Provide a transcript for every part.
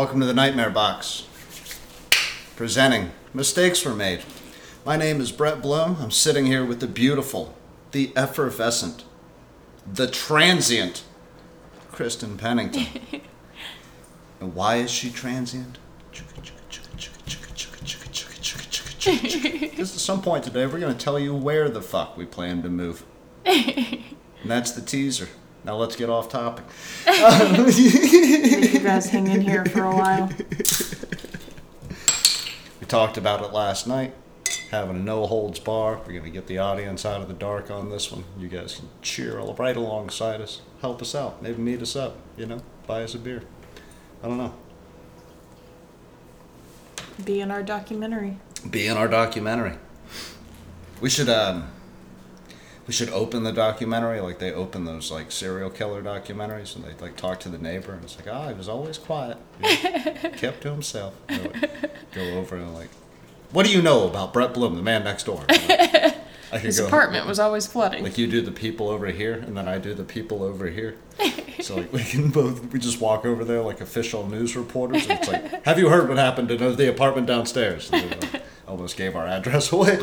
Welcome to the Nightmare Box. Presenting Mistakes Were Made. My name is Brett Bloom. I'm sitting here with the beautiful, the effervescent, the transient Kristen Pennington. and why is she transient? Because at some point today, we're going to tell you where the fuck we plan to move. and that's the teaser. Now let's get off topic. You guys hang in here for a while. We talked about it last night. Having a no holds bar. We're going to get the audience out of the dark on this one. You guys can cheer right alongside us. Help us out. Maybe meet us up. You know, buy us a beer. I don't know. Be in our documentary. Be in our documentary. We should um we should open the documentary like they open those like serial killer documentaries and they like talk to the neighbor and it's like ah he was always quiet. Kept to himself. Like, go over and like what do you know about Brett Bloom the man next door? You know, I could His apartment was always flooding. like you do the people over here and then I do the people over here. So like we can both we just walk over there like official news reporters and it's like have you heard what happened to the apartment downstairs? And like, almost gave our address away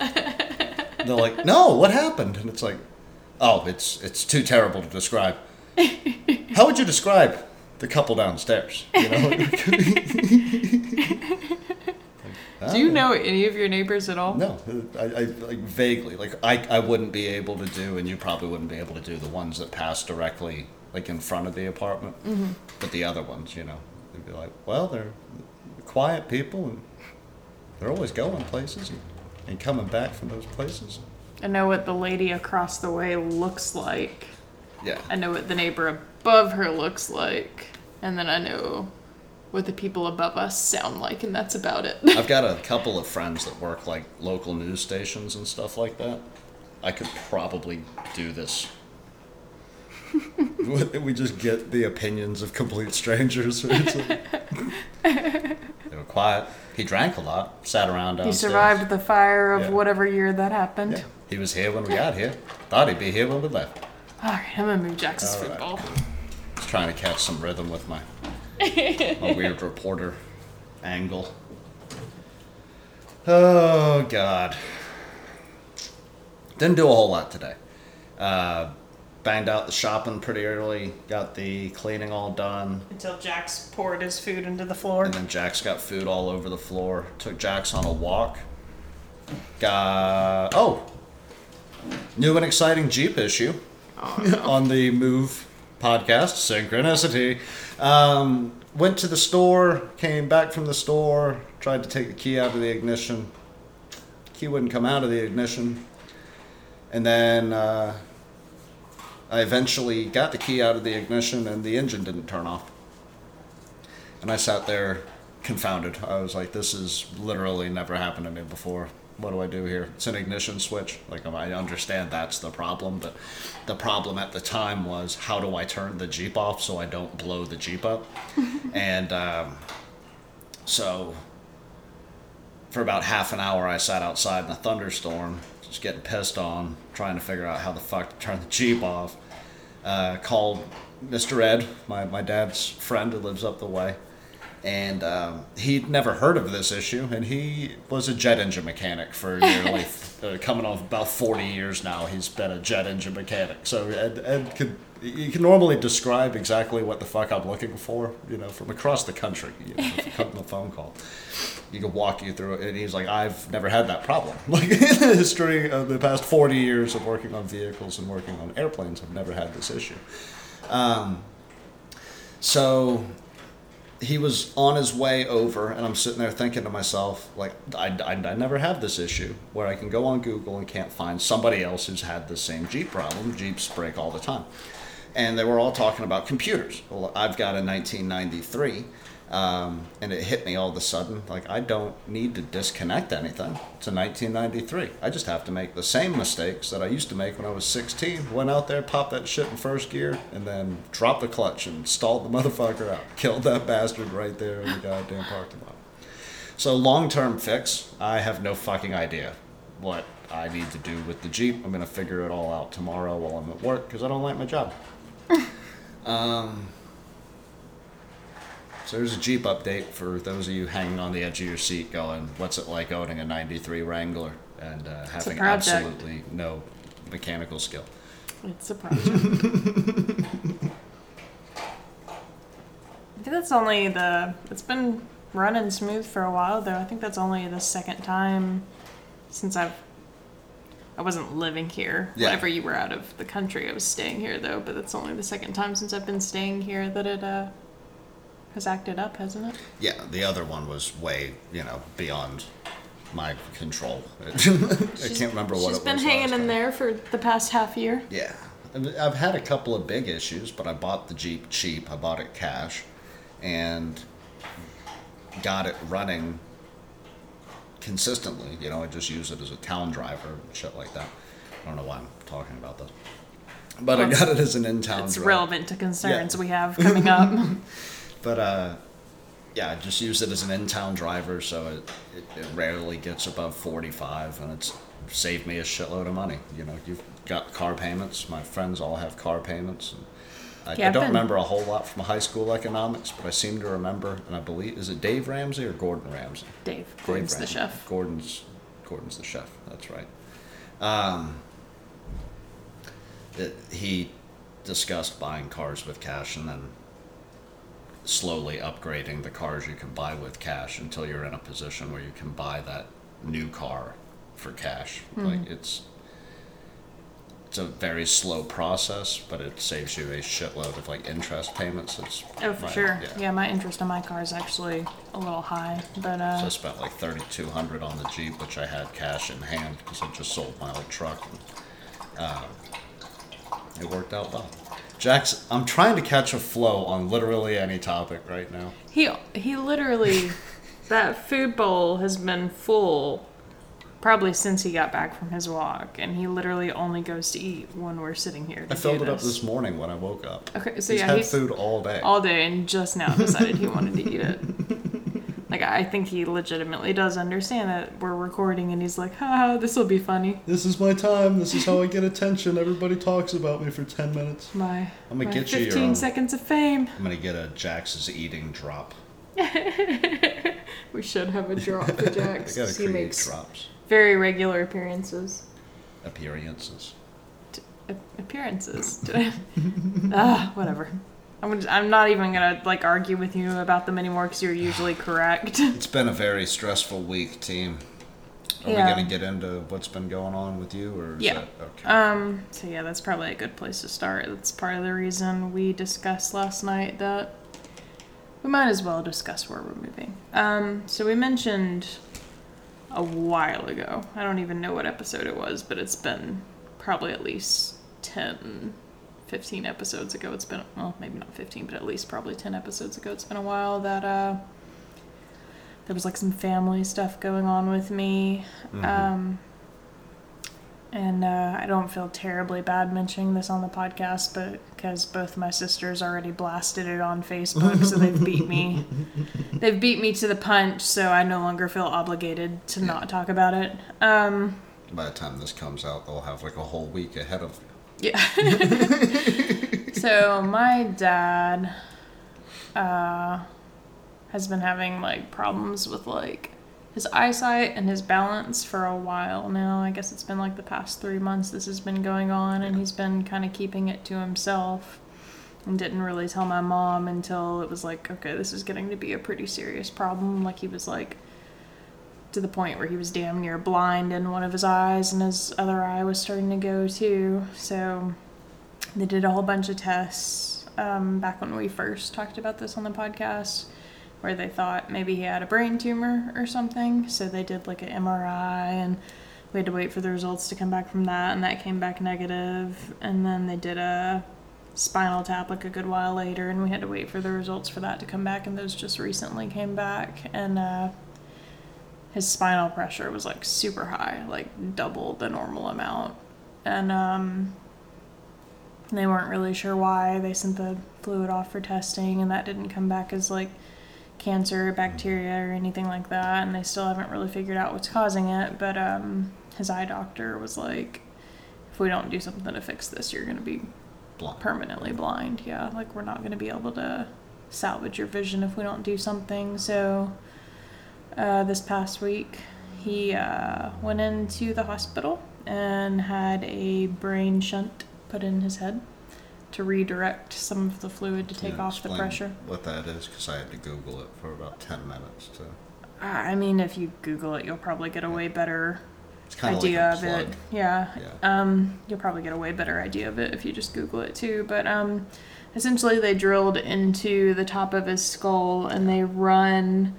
they're like no what happened and it's like oh it's it's too terrible to describe how would you describe the couple downstairs you know Do you know any of your neighbors at all? No, I, I like vaguely like I, I wouldn't be able to do, and you probably wouldn't be able to do the ones that pass directly like in front of the apartment. Mm-hmm. But the other ones, you know, they'd be like, well, they're quiet people, and they're always going places and, coming back from those places. I know what the lady across the way looks like. Yeah, I know what the neighbor above her looks like. And then I know what the people above us sound like, and that's about it. I've got a couple of friends that work like local news stations and stuff like that. I could probably do this. we just get the opinions of complete strangers. They were quiet. He drank a lot. Sat around us. he downstairs. survived the fire of Yeah. whatever year that happened. Yeah, he was here when we got here. Thought he'd be here when we left. Alright, I'm gonna move Jax's All right. football. was trying to catch some rhythm with my my weird reporter angle. Oh God! Didn't do a whole lot today. Uh, banged out the shopping pretty early. Got the cleaning all done, Until Jax poured his food into the floor. and then Jax got food all over the floor. Took Jax on a walk. Got oh, new and exciting Jeep issue on the Move podcast, Synchronicity. Um, went to the store, came back from the store, tried to take the key out of the ignition. Key wouldn't come out of the ignition. And then uh, I eventually got the key out of the ignition and the engine didn't turn off. And I sat there confounded. I was like, this has literally never happened to me before. What do I do here? It's an ignition switch. Like, I understand that's the problem, but the problem at the time was how do I turn the Jeep off so I don't blow the Jeep up? and um, so for about half an hour, I sat outside in a thunderstorm, just getting pissed on, trying to figure out how the fuck to turn the Jeep off. Uh, called Mr. Ed, my, my dad's friend who lives up the way, and um, he'd never heard of this issue, and he was a jet engine mechanic for nearly uh, coming on about 40 years now. He's been a jet engine mechanic, so Ed, Ed could you can normally describe exactly what the fuck I'm looking for, you know, from across the country, you know, you on a phone call. He could walk you through it, and he's like, I've never had that problem. Like in the history of the past 40 years of working on vehicles and working on airplanes, I've never had this issue. Um, so he was on his way over, and I'm sitting there thinking to myself, like, I, I, I never have this issue where I can go on Google and can't find somebody else who's had the same Jeep problem. Jeeps break all the time. And they were all talking about computers. Well, I've got a 1993, um, and it hit me all of a sudden, like, I don't need to disconnect anything. It's a 1993. I just have to make the same mistakes that I used to make when I was 16. Went out there, popped that shit in first gear, and then dropped the clutch and stalled the motherfucker out. Killed that bastard right there in the goddamn parking lot. So long term fix, I have no fucking idea what I need to do with the Jeep. I'm gonna figure it all out tomorrow while I'm at work because I don't like my job. Um, So there's a Jeep update for those of you hanging on the edge of your seat going, what's it like owning a 93 Wrangler and uh, having absolutely no mechanical skill? It's a project. I think that's only the. It's been running smooth for a while though. I think that's only the second time since I've. I wasn't living here. Yeah. Whenever you were out of the country, I was staying here though. But that's only the second time since I've been staying here that it uh, has acted up, hasn't it? Yeah, the other one was way, you know, beyond my control. I can't remember what She's it been hanging in there for the past half year. Yeah. I've had a couple of big issues, but I bought the Jeep cheap. I bought it cash and got it running consistently. You know, I just use it as a town driver and shit like that. I don't know why I'm talking about this. But Well, I got it as an in-town It's driver. relevant to concerns Yeah. we have coming up. But uh, yeah, I just use it as an in-town driver, so it, it, it rarely gets above 45, and it's saved me a shitload of money. You know, you've got car payments. My friends all have car payments. And I, I don't remember a whole lot from high school economics, but I seem to remember, and I believe, is it Dave Ramsey or Gordon Ramsay? Dave, Dave Gordon's the chef. Gordon's, Gordon's the chef. That's right. Um, it, he discussed buying cars with cash and then slowly upgrading the cars you can buy with cash until you're in a position where you can buy that new car for cash. Hmm. Like it's it's a very slow process, but it saves you a shitload of like interest payments. It's Oh, for my- sure. Yeah. my interest on my car is actually a little high, but So I uh, spent like thirty two hundred on the Jeep, which I had cash in hand because I just sold my old truck. And, uh, it worked out well. Jax, I'm trying to catch a flow on literally any topic right now. he he literally that food bowl has been full probably since he got back from his walk, and he literally only goes to eat when we're sitting here. I filled it up this. morning when I woke up. Okay, so he's yeah, had he's food all day. all day and just now decided he wanted to eat it. Like I think he legitimately does understand that we're recording, and he's like, "Ha, this will be funny." this is my time. This is how I get attention. Everybody talks about me for ten minutes. My, I'm gonna my get you 15 own- seconds of fame. I'm gonna get a Jax's eating drop. We should have a drop for Jax. he makes drops. Very regular appearances. Appearances. A- appearances. Ah, whatever. I'm, just, I'm not even gonna like argue with you about them anymore because you're usually correct. It's been a very stressful week, team. Are Yeah. we gonna get into what's been going on with you, or Yeah. that okay? Um, so yeah, that's probably a good place to start. That's part of the reason we discussed last night that we might as well discuss where we're moving. Um, so we mentioned a while ago. I don't even know what episode it was, but it's been probably at least 10, 15 episodes ago. It's been, well, maybe not 15, but at least probably 10 episodes ago. It's been a while that, uh, there was like some family stuff going on with me. Mhm. Um, and uh, I don't feel terribly bad mentioning this on the podcast, but because both my sisters already blasted it on Facebook, so they've beat me. They've beat me to the punch, so I no longer feel obligated to not talk about it. Um, By the time this comes out, they'll have like a whole week ahead of them. yeah. so my dad uh, has been having like problems with like his eyesight and his balance for a while now. I guess it's been like the past three months this has been going on, and he's been kind of keeping it to himself and didn't really tell my mom until it was like, okay, this is getting to be a pretty serious problem. Like he was like to the point where he was damn near blind in one of his eyes, and his other eye was starting to go too. So they did a whole bunch of tests um, back when we first talked about this on the podcast, where they thought maybe he had a brain tumor or something. So they did like an MRI, and we had to wait for the results to come back from that, and that came back negative. And then they did a spinal tap like a good while later, and we had to wait for the results for that to come back, and those just recently came back. And uh, his spinal pressure was like super high, like double the normal amount. And um, they weren't really sure why. They sent the fluid off for testing, and that didn't come back as like cancer, or bacteria, or anything like that. And they still haven't really figured out what's causing it. But um, his eye doctor was like, if we don't do something to fix this, you're going to be blind. permanently blind. Yeah, like we're not going to be able to salvage your vision if we don't do something. So uh, this past week, he uh, went into the hospital and had a brain shunt put in his head to redirect some of the fluid to take off the pressure. What that is, because I had to Google it for about 10 minutes. To, I mean, if you Google it, you'll probably get a way better it's kind of idea like of it. Yeah. Yeah. Um, you'll probably get a way better idea of it if you just Google it too. But um, essentially, they drilled into the top of his skull and they run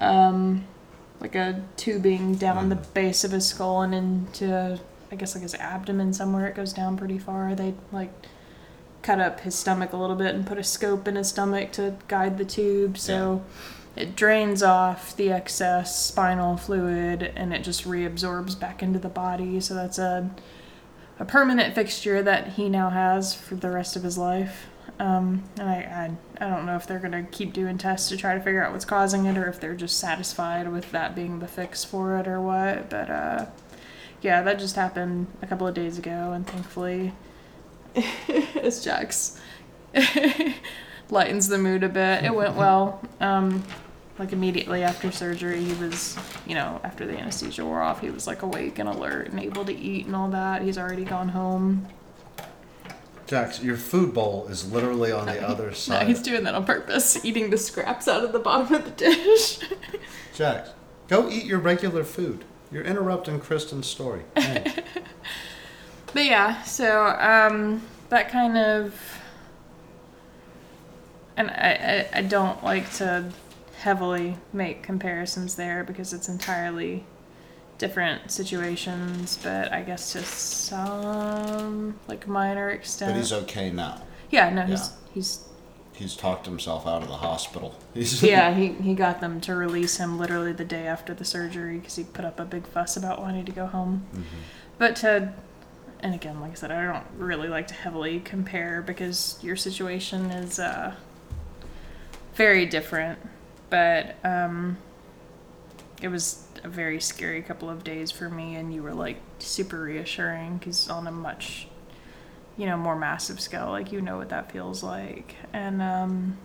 um, like a tubing down the Mhm. base of his skull and into, I guess, like his abdomen somewhere. It goes down pretty far. They like cut up his stomach a little bit and put a scope in his stomach to guide the tube. So it drains off the excess spinal fluid and it just reabsorbs back into the body. So that's a a permanent fixture that he now has for the rest of his life. Um, and I, I I don't know if they're gonna keep doing tests to try to figure out what's causing it or if they're just satisfied with that being the fix for it or what. But uh, yeah, that just happened a couple of days ago, and thankfully, as Jax lightens the mood a bit, it went well. Um, like immediately after surgery, he was, you know, after the anesthesia wore off, he was like awake and alert and able to eat and all that. He's already gone home. Jax, your food bowl is literally on the other No, side. he's doing that on purpose, eating the scraps out of the bottom of the dish. Jax, go eat your regular food. You're interrupting Kristen's story. But yeah, so um, that kind of, and I, I I don't like to heavily make comparisons there because it's entirely different situations. But I guess to some like minor extent. but he's okay now. yeah, no, he's he's He's talked himself out of the hospital. Yeah he he got them to release him literally the day after the surgery because he put up a big fuss about wanting to go home. Mhm. But to, and again, like I said, I don't really like to heavily compare because your situation is uh, very different. But um, it was a very scary couple of days for me, and you were like super reassuring because on a much, you know, more massive scale, like you know what that feels like, and um,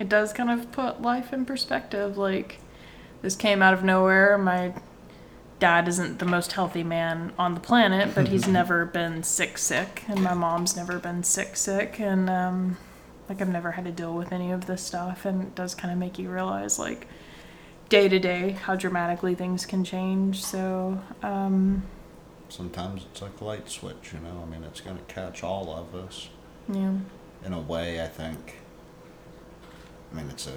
it does kind of put life in perspective. Like this came out of nowhere. My dad isn't the most healthy man on the planet, but he's never been sick sick, and my mom's never been sick sick, and um, like I've never had to deal with any of this stuff, and it does kind of make you realize like day to day how dramatically things can change. So um, Sometimes it's like a light switch, you know. I mean, it's going to catch all of us. yeah, in a way, I think. I mean, it's a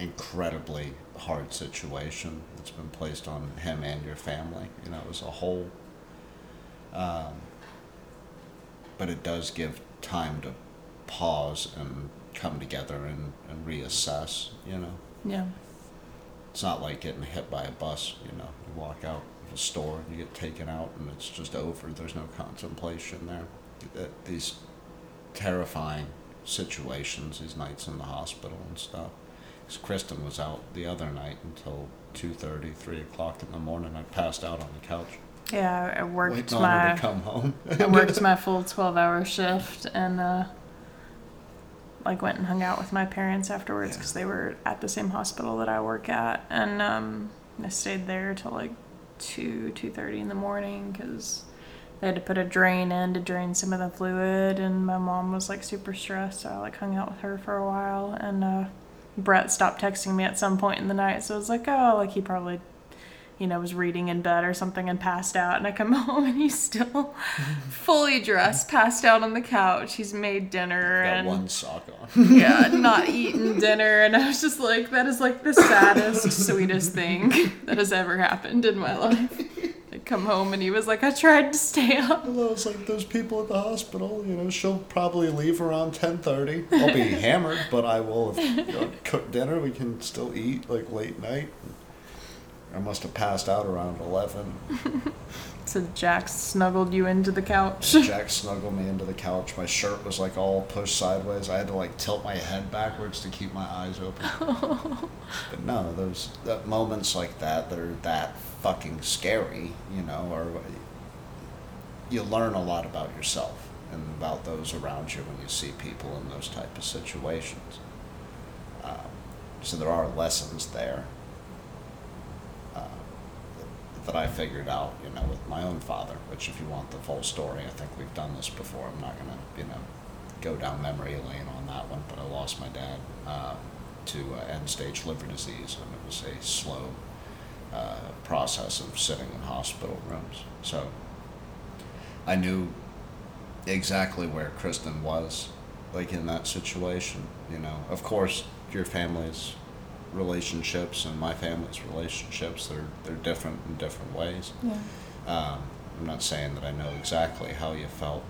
incredibly hard situation that's been placed on him and your family, you know, as a whole. Um, but it does give time to pause and come together and, and reassess, you know. yeah, It's not like getting hit by a bus, you know. You walk out of a store, and you get taken out, and it's just over. There's no contemplation there. These terrifying situations, these nights in the hospital and stuff. 'Cause Kristen was out the other night until 2.30, 3 o'clock in the morning. I passed out on the couch. yeah. I worked waiting on her to come home. I worked my full 12 hour shift and uh, like went and hung out with my parents afterwards Yeah. because they were at the same hospital that I work at and um, I stayed there till like 2 2:30 in the morning because they had to put a drain in to drain some of the fluid and my mom was like super stressed so I like hung out with her for a while and uh, Brett stopped texting me at some point in the night so I was like oh like he probably you know, was reading in bed or something and passed out. And I come home and he's still fully dressed, passed out on the couch. He's made dinner Got and one sock on. yeah, not eaten dinner. And I was just like, that is like the saddest, sweetest thing that has ever happened in my life. I come home and he was like, I tried to stay up. Well, it's like those people at the hospital. You know, she'll probably leave around ten thirty. I'll be hammered, but I will have you know, cooked dinner. We can still eat like late night. I must have passed out around eleven. So Jax snuggled you into the couch. Jax snuggled me into the couch. My shirt was like all pushed sideways. I had to like tilt my head backwards to keep my eyes open. but no, there's that moments like that that are that fucking scary, you know, or you learn a lot about yourself. and about those around you when you see people in those type of situations. Um, so there are lessons there uh, that I figured out, you know, with my own father. Which, if you want the full story, I think we've done this before. I'm not gonna, you know, go down memory lane on that one. But I lost my dad uh, to uh, end-stage liver disease, and it was a slow uh, process of sitting in hospital rooms. So I knew exactly where Kristen was, like in that situation. You know, of course, your family's relationships and my family's relationships they're they're different in different ways. Yeah. Um, I'm not saying that I know exactly how you felt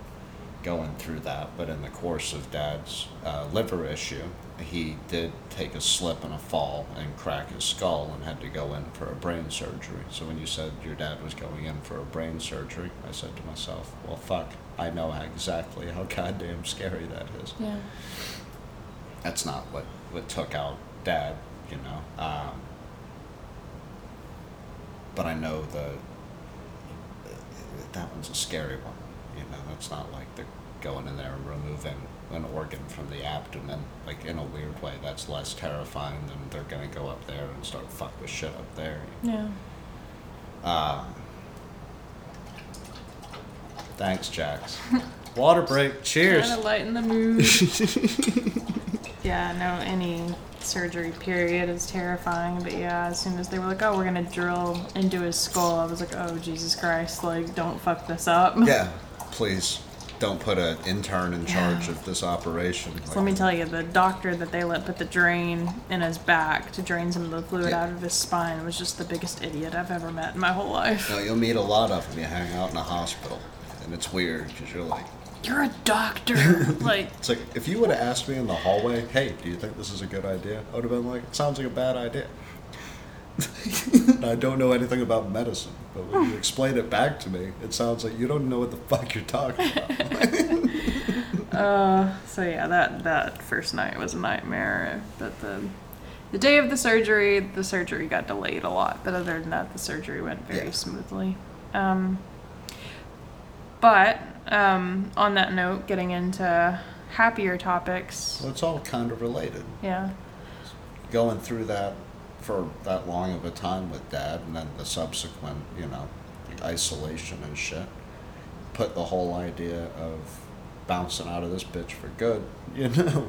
going through that, but in the course of Dad's uh, liver issue, he did take a slip and a fall and crack his skull and had to go in for a brain surgery. So when you said your dad was going in for a brain surgery, I said to myself, well, fuck, I know exactly how goddamn scary that is. Yeah. That's not what, what took out Dad, you know. Um, but I know the that one's a scary one. It's not like they're going in there and removing an organ from the abdomen, like in a weird way. That's less terrifying than they're gonna go up there and start fuck with shit up there. Yeah. Um, thanks, Jax. Water break. Cheers. Trying to lighten the mood. yeah, no, any surgery period is terrifying. But yeah, as soon as they were like, oh, we're going to drill into his skull, I was like, oh, Jesus Christ, like, don't fuck this up. Yeah, please don't put an intern in charge of this operation. So let me tell you, the doctor that they let put the drain in his back to drain some of the fluid Yeah. out of his spine was just the biggest idiot I've ever met in my whole life. No, you'll meet a lot of them. You hang out in a hospital, and it's weird because you're like, You're a doctor. like, it's like if you would have asked me in the hallway, "Hey, do you think this is a good idea?" I would have been like, "It sounds like a bad idea." I don't know anything about medicine, but when you explain it back to me, it sounds like you don't know what the fuck you're talking about. uh, so yeah, that that first night was a nightmare. But the the day of the surgery, the surgery got delayed a lot. But other than that, the surgery went very Yeah. smoothly. Um, but um, on that note, getting into happier topics. well, it's all kind of related. Yeah. Going through that for that long of a time with dad, and then the subsequent, you know, isolation and shit, put the whole idea of bouncing out of this bitch for good, you know,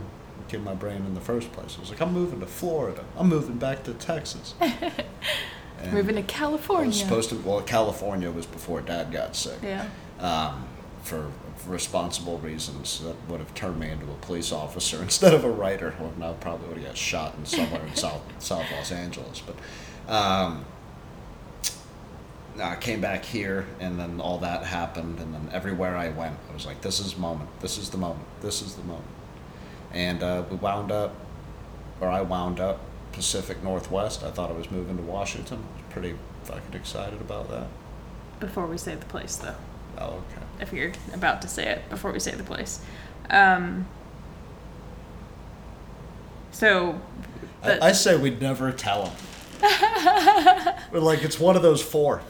in my brain in the first place. I was like, I'm moving to Florida. I'm moving back to Texas. Moving to I California. was supposed to. Well, California was before Dad got sick. Yeah. Um, for responsible reasons that would have turned me into a police officer instead of a writer. Well, no, probably would have got shot in somewhere in South South Los Angeles. But um, I came back here, and then all that happened, and then everywhere I went, I was like, "This is the moment. This is the moment. This is the moment." And uh, we wound up, or I wound up Pacific Northwest. I thought I was moving to Washington. I was pretty fucking excited about that. Before Before we say the place, though. Oh, okay. if you're about to say it before we say the place. Um, so, the, I, I say we'd never tell them. We're like, it's one of those four.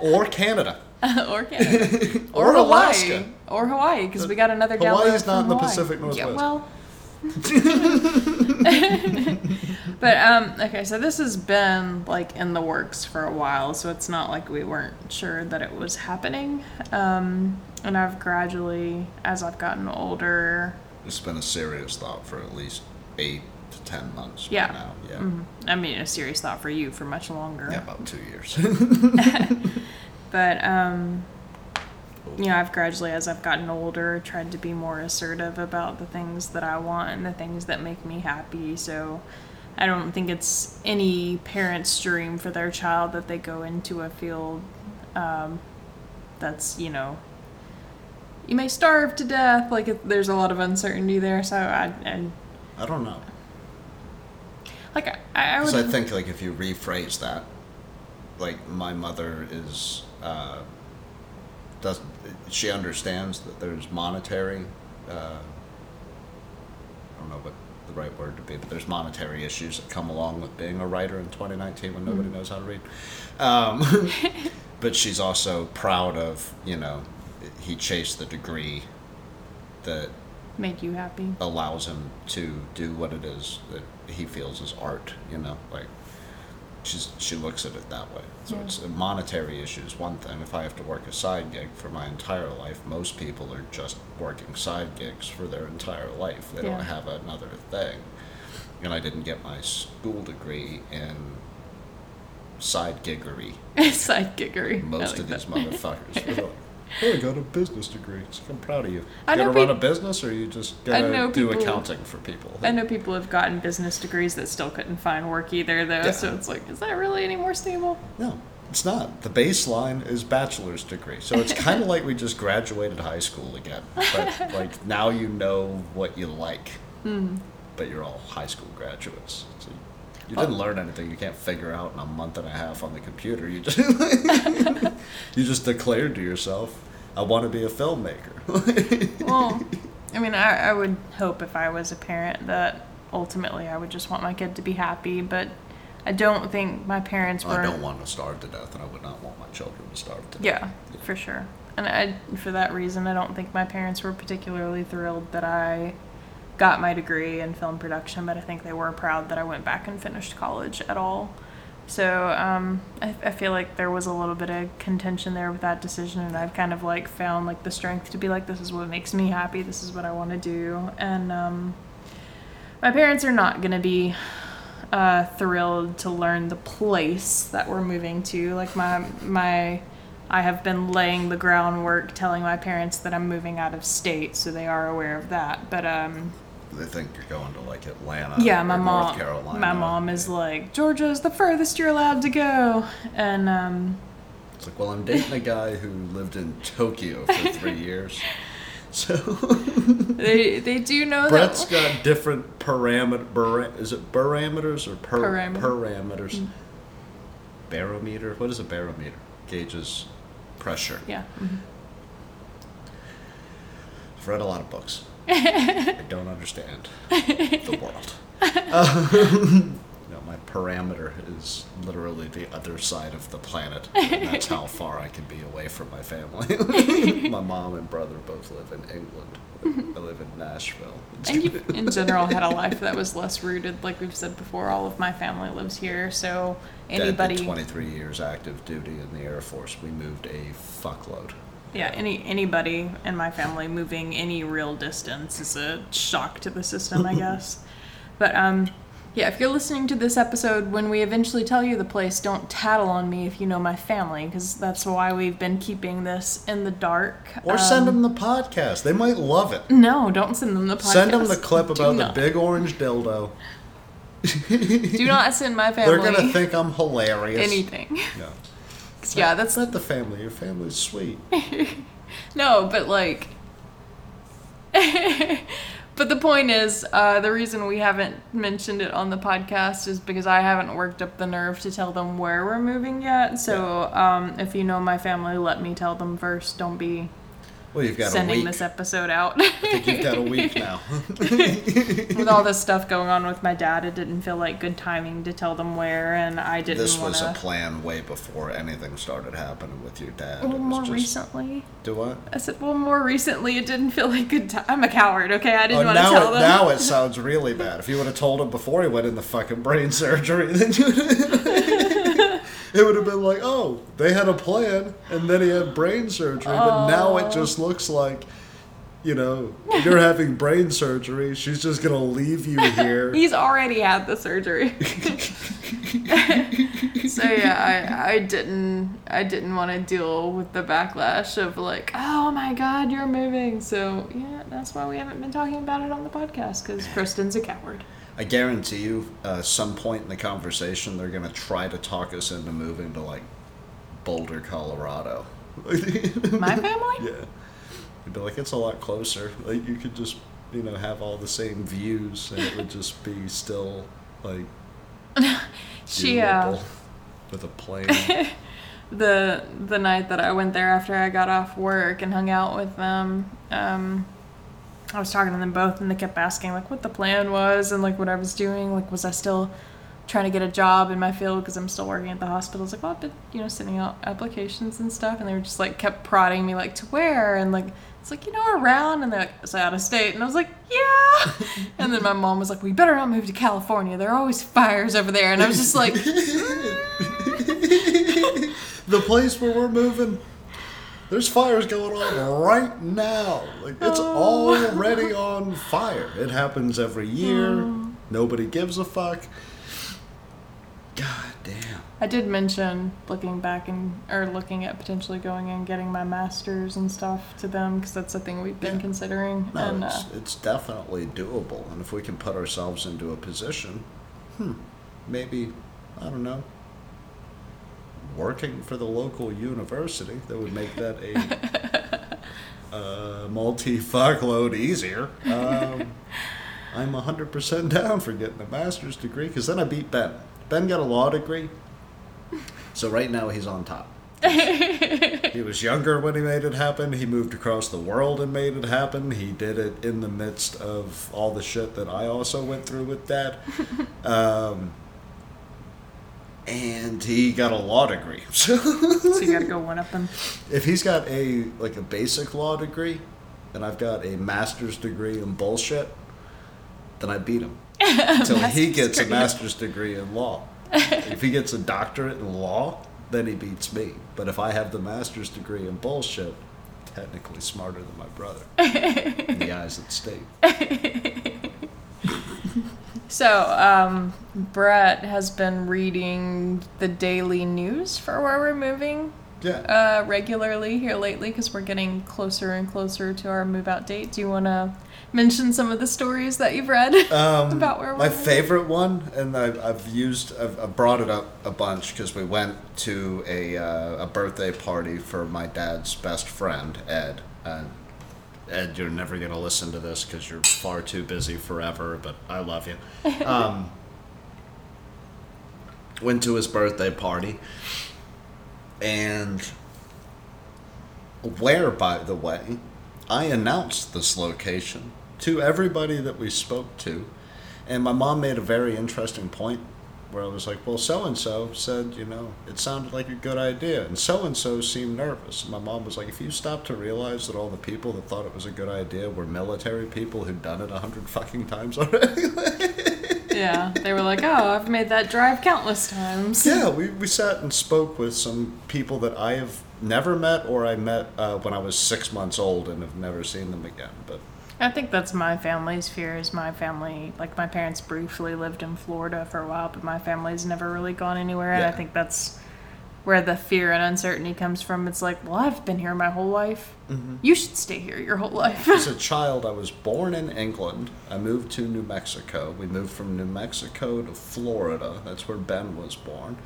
Or Canada. or Canada, Or or, Hawaii, Alaska. or Hawaii, because we got another download Hawaii's not in the Hawaii. Pacific Yeah, well. but um, okay, so this has been like in the works for a while, so it's not like we weren't sure that it was happening. Um, and I've gradually, as I've gotten older, It's been a serious thought for at least eight to ten months Yeah. now. Yeah. mhm, I mean, a serious thought for you for much longer. Yeah, about two years. But um, you know, I've gradually, as I've gotten older, tried to be more assertive about the things that I want and the things that make me happy. So I don't think it's any parent's dream for their child that they go into a field um, that's, you know, you may starve to death. Like, it, there's a lot of uncertainty there. So I, and I don't know. like, I, I would. Because I think like if you rephrase that, like my mother is uh, does she understands that there's monetary. Uh, I don't know what the right word to be, but there's monetary issues that come along with being a writer in 2019 when nobody knows how to read. Um, but she's also proud of you know he chased the degree that Made you happy. allows him to do what it is that he feels is art. You know, like she's she looks at it that way. So Yeah. it's a monetary issue is one thing. If I have to work a side gig for my entire life, most people are just working side gigs for their entire life. They Yeah. don't have another thing. And I didn't get my school degree in side giggery. Side giggery. Most like of these motherfuckers. Oh, I got a business degree. I'm proud of you. I you know gonna run a business, or you just gonna do people- accounting for people? I know people have gotten business degrees that still couldn't find work either, though. Yeah. So it's like, is that really any more stable? No, it's not. The baseline is bachelor's degree. So it's kind of like we just graduated high school again. But like now you know what you like. Hmm. But you're all high school graduates. So you Oh. didn't learn anything you can't figure out in a month and a half on the computer. You just you just declared to yourself, I want to be a filmmaker. Well, I mean, I, I would hope if I was a parent that ultimately I would just want my kid to be happy, but I don't think my parents were. I don't want to starve to death, and I would not want my children to starve to death. Yeah, for sure. And I, for that reason, I don't think my parents were particularly thrilled that I got my degree in film production, but I think they were proud that I went back and finished college at all. So um, I, I feel like there was a little bit of contention there with that decision, and I've kind of like found like the strength to be like, this is what makes me happy. This is what I want to do, and um, my parents are not gonna be uh, thrilled to learn the place that we're moving to. Like my my, I have been laying the groundwork, telling my parents that I'm moving out of state, so they are aware of that. But um, They think you're going to like Atlanta. yeah, my or mom, North Carolina. my mom is like, Georgia's the furthest you're allowed to go, and um, It's like, well, I'm dating a guy who lived in Tokyo for three years. So they they do know Brett's that. Brett's got different parameter. Bara, is it parameters or per, Parameter. parameters? Mm. Barometer. What is a barometer? Gauges pressure. Yeah. mhm. I've read a lot of books. I don't understand the world. No, my parameter is literally the other side of the planet. And that's how far I can be away from my family. my mom and brother both live in England. I live in Nashville. And you, in general, had a life that was less rooted. Like we've said before, all of my family lives here, so Dad anybody, 23 years active duty in the Air Force. We moved a fuckload. Yeah, any anybody in my family moving any real distance is a shock to the system, I guess. But um, yeah, if you're listening to this episode when we eventually tell you the place, don't tattle on me if you know my family, because that's why we've been keeping this in the dark. Or send Um, them the podcast. They might love it. No, don't send them the podcast. Send them the clip about the big orange dildo. Do not send my family They're gonna think I'm hilarious. anything. No. Yeah, that's Let the family. Your family's sweet. No, but like. but the point is, uh, the reason we haven't mentioned it on the podcast is because I haven't worked up the nerve to tell them where we're moving yet. So um, if you know my family, let me tell them first. Don't be Well, you've got a sending this episode out. I think you've got a week now. with all this stuff going on with my dad, it didn't feel like good timing to tell them where, and I didn't this was a plan way before anything started happening with your dad. Well, more just- recently. Do what? I said, well, more recently, it didn't feel like good time. I'm a coward, okay? I Oh, didn't want to tell it, them. now it sounds really bad. If you would have told him before he went in the fucking brain surgery, then you it would have been like, oh, they had a plan, and then he had brain surgery. But now it oh. just looks like, you know, you're having brain surgery. She's just gonna leave you here. He's already had the surgery. so yeah, I, I didn't I didn't want to deal with the backlash of like, oh my god, you're moving. So yeah, that's why we haven't been talking about it on the podcast because Kristen's a coward. I guarantee you, uh, some point in the conversation, they're gonna try to talk us into moving to like Boulder, Colorado. My family? Yeah. You'd be like, it's a lot closer. Like you could just, you know, have all the same views, and it would just be still like She uh, with a plane. the the night that I went there after I got off work and hung out with them, um, I was talking to them both, and they kept asking like what the plan was and like what I was doing. Like, was I still trying to get a job in my field because I'm still working at the hospital. I was like, well, I've been, you know, sending out applications and stuff. And they were just like, kept prodding me, like, to where? And like, it's like, you know, around. And they're like, it's out of state. And I was like, yeah. and then my mom was like, we better not move to California. There are always fires over there. And I was just like, mm. the place where we're moving, there's fires going on right now. Like it's Oh. already on fire. It happens every year. Mm. Nobody gives a fuck. God damn. I did mention looking back and or looking at potentially going and getting my masters and stuff to them because that's a thing we've been Yeah. considering. No, and it's, uh, it's definitely doable. And if we can put ourselves into a position, hmm, maybe, I don't know, working for the local university, that would make that a uh, multi fuckload easier. Um, I'm 100% down for getting a master's degree because then I beat Ben. Ben got a law degree. So right now he's on top. He was younger when he made it happen. He moved across the world and made it happen. He did it in the midst of all the shit that I also went through with that. Um, and he got a law degree. So you gotta go one up them. if he's got a like a basic law degree, and I've got a master's degree in bullshit, then I beat him until he gets a master's degree in law. if he gets a doctorate in law, then he beats me. But if I have the master's degree in bullshit, technically smarter than my brother in the eyes of the state. So, um, Brett has been reading the daily news for where we're moving Yeah. uh, regularly here lately because we're getting closer and closer to our move out date. Do you want to mention some of the stories that you've read Um, about where my we're moving? favorite one, and I've, I've used, I've, I've brought it up a bunch because we went to a uh, a birthday party for my dad's best friend Ed. Uh, Ed, you're never gonna listen to this because you're far too busy forever, but I love you. Um, went to his birthday party, and where, by the way, I announced this location to everybody that we spoke to. And my mom made a very interesting point where I was like, well, so and so said, you know, it sounded like a good idea. And so and so seemed nervous. And my mom was like, if you stop to realize that all the people that thought it was a good idea were military people who'd done it a hundred fucking times already. yeah, they were like, "Oh, I've made that drive countless times." Yeah, we, we sat and spoke with some people that I have never met or I met uh, when I was six months old and have never seen them again. But I think that's my family's fear. Is my family like my parents briefly lived in Florida for a while, but my family's never really gone anywhere, and I think that's where the fear and uncertainty comes from. It's like, well, I've been here my whole life. You should stay here your whole life. as a child, I was born in England. I moved to New Mexico. We moved from New Mexico to Florida. That's where Ben was born.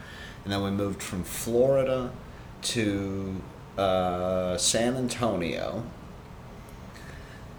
And then we moved from Florida to uh, San Antonio.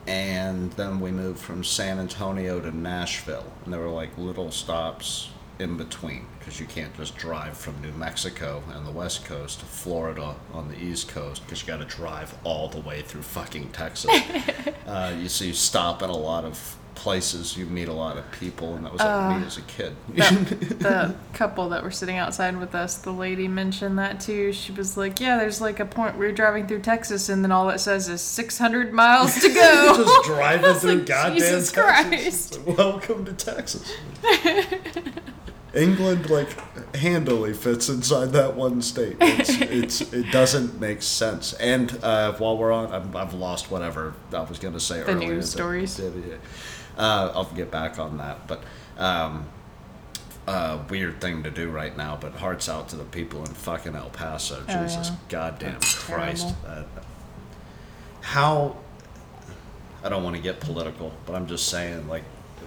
And then we moved from San Antonio to Nashville. And there were like little stops in between because you can't just drive from New Mexico and the west coast to Florida on the east coast because you got to drive all the way through fucking Texas. uh, you see, you stop at a lot of places, you meet a lot of people, and that was like me as a kid. the, the couple that were sitting outside with us, the lady mentioned that too. She was like, "Yeah, there's like a point you're driving through Texas, and then all it says is 600 miles to go." just driving through like, goddamn Jesus Texas. Like, Welcome to Texas. England like handily fits inside that one state. It's, it's it doesn't make sense. And uh, while we're on, I've, I've lost whatever I was going to say The earlier. news that- stories. Uh, I'll get back on that, but. Um, uh, weird thing to do right now, but hearts out to the people in fucking El Paso. Oh, Jesus yeah. goddamn That's Christ. Uh, how I don't want to get political, but I'm just saying, like,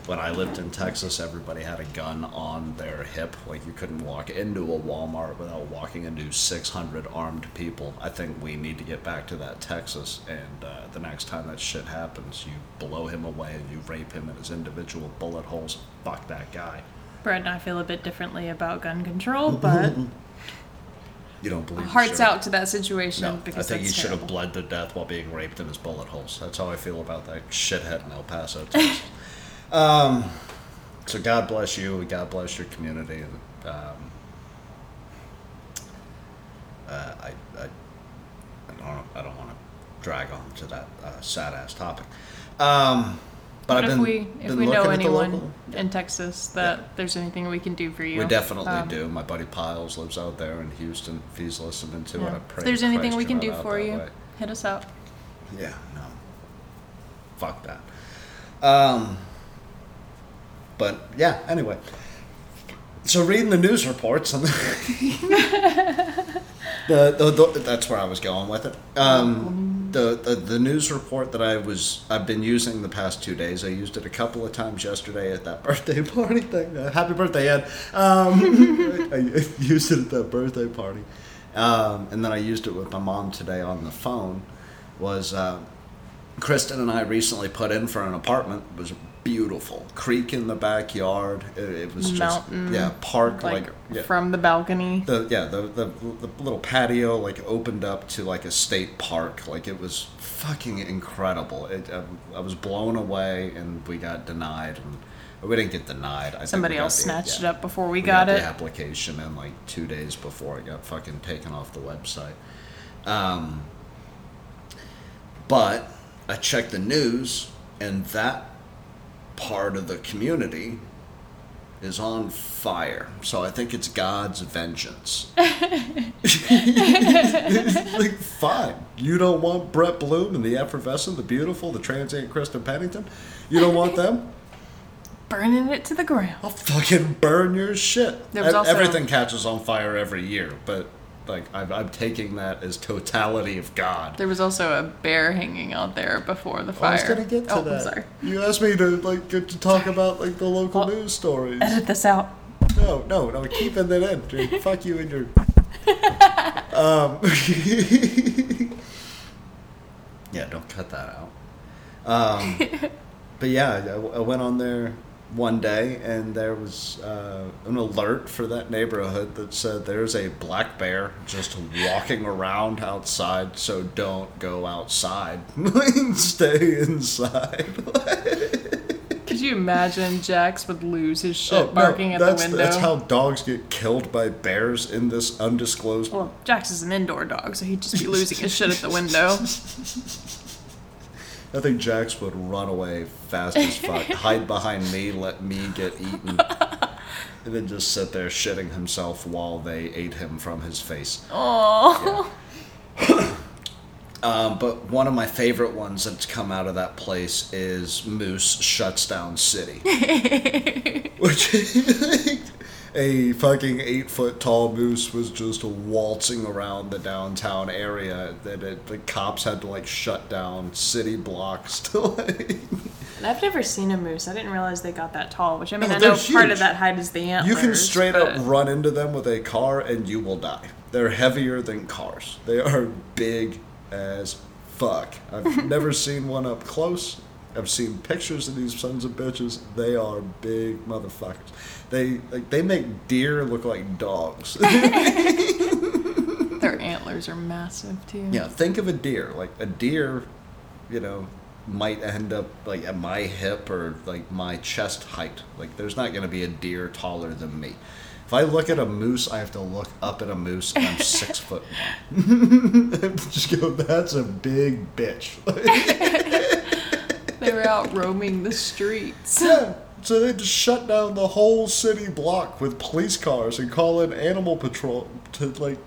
when I lived in Texas, everybody had a gun on their hip. Like, you couldn't walk into a Walmart without walking into 600 armed people. I think we need to get back to that Texas, and uh, the next time that shit happens, you blow him away and you rape him in his individual bullet holes. Fuck that guy. Brett and I feel a bit differently about gun control, but You don't believe? hearts out to that situation No, I think he should have bled to death while being raped in his bullet holes. That's how I feel about that shithead in El Paso, Texas. Um, so God bless you. God bless your community. Um, uh, I, I, I don't, I don't want to drag on to that uh, sad ass topic. Um, but But I've if been, we if been we looking know at the anyone local- in Texas that Yeah. there's anything we can do for you, We definitely um, do. My buddy Piles lives out there in Houston. If he's listening to it. I pray If there's anything we can do for you, way. hit us up. Yeah, no. Fuck that. Um, but yeah, anyway. So reading the news reports and the, the, the, the that's where I was going with it. Um, the, the the news report that I was I've been using the past two days. I used it a couple of times yesterday at that birthday party thing. Uh, happy birthday, Ed! Um, I, I used it at that birthday party, um, and then I used it with my mom today on the phone. Was uh, Kristen and I recently put in for an apartment. It was beautiful. Creek in the backyard. It, it was Mountain, just yeah, park Like, like, yeah. from the balcony. the yeah the, the the little patio like opened up to like a state park. Like it was fucking incredible. It, I, I was blown away, and we got denied. And we didn't get denied. I Somebody else the- snatched yeah. it up before we, We got, the it. application in like two days before it got fucking taken off the website. Um, but I checked the news, and that part of the community is on fire. So I think it's God's vengeance. like, fine. You don't want Brett Bloom and the effervescent, the beautiful, the transient Kristen Pennington? You don't want them? Burning it to the ground. I'll fucking burn your shit. There was also- Everything catches on fire every year, but like I'm, I'm taking that as totality of God. There was also a bear hanging out there before the fire. I fire. was gonna get to oh, that. I'm sorry. You asked me to like get to talk about like the local Well, news stories. Edit this out. No, no, no, keeping that in. Dude. Fuck you and your. Um. yeah, don't cut that out. Um, but yeah, I, I went on there one day and there was uh, an alert for that neighborhood that said there's a black bear just walking around outside, so don't go outside. Stay inside. Could you imagine Jax would lose his shit Oh, no, barking at the window? That's how dogs get killed by bears in this undisclosed. Well, Jax is an indoor dog, so he'd just be losing his shit at the window. I think Jax would run away fast as fuck, hide behind me, let me get eaten, and then just sit there shitting himself while they ate him from his face. Oh, Um, but one of my favorite ones that's come out of that place is Moose Shuts Down City. Which a fucking eight foot tall moose was just waltzing around the downtown area that it, the cops had to like shut down city blocks to like. And I've never seen a moose. I didn't realize they got that tall. Which I mean, Oh, I know they're part of that height is the antlers. You can straight but up run into them with a car and you will die. They're heavier than cars. They are big as fuck. I've never seen one up close. I've seen pictures of these sons of bitches. They are big motherfuckers. They like they make deer look like dogs. Their antlers are massive too. yeah, think of a deer. Like a deer, you know, might end up like at my hip or like my chest height. Like there's not going to be a deer taller than me. If I look at a moose, I have to look up at a moose, and I'm six foot one. I have to just go, that's a big bitch. They were out roaming the streets. yeah. So they just shut down the whole city block with police cars and call in animal patrol to like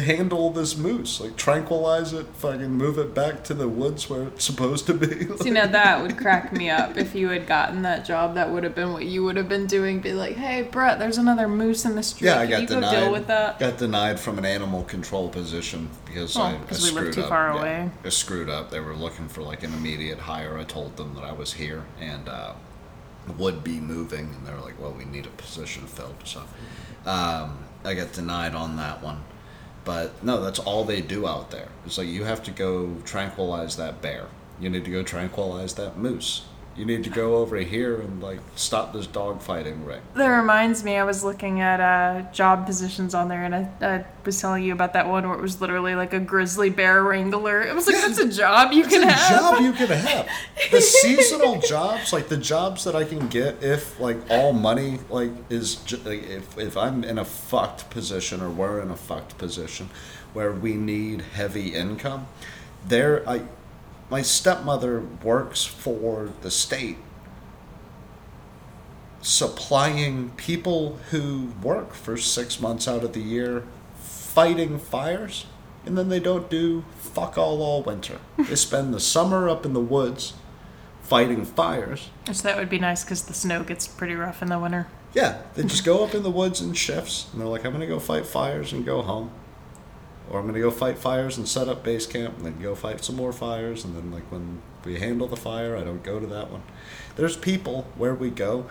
handle this moose, like tranquilize it, fucking move it back to the woods where it's supposed to be. See, now that would crack me up. If you had gotten that job, that would have been what you would have been doing. Be like, hey, Brett, there's another moose in the street. Yeah, I Can got you denied. go deal with that? Got denied from an animal control position because Oh, I, I we screwed too up. far Yeah, away. I screwed up. They were looking for like an immediate hire. I told them that I was here and uh, would be moving, and they were like, "Well, we need a position filled." So um, I got denied on that one. But no, that's all they do out there. It's like you have to go tranquilize that bear. You need to go tranquilize that moose. You need to go over here and like stop this dog fighting ring. That reminds me, I was looking at uh, job positions on there, and I, I was telling you about that one where it was literally like a grizzly bear wrangler. It was like that's a job you can have job you can have. The seasonal jobs, like the jobs that I can get, if like all money like is ju- like, if if I'm in a fucked position or we're in a fucked position where we need heavy income, there I my stepmother works for the state supplying people who work for six months out of the year fighting fires and then they don't do fuck all all winter. They spend the summer up in the woods fighting fires. So that would be nice because the snow gets pretty rough in the winter. yeah they just go up in the woods in shifts and they're like i'm gonna go fight fires and go home or i'm gonna go fight fires and set up base camp and then go fight some more fires and then like when we handle the fire i don't go to that one there's people where we go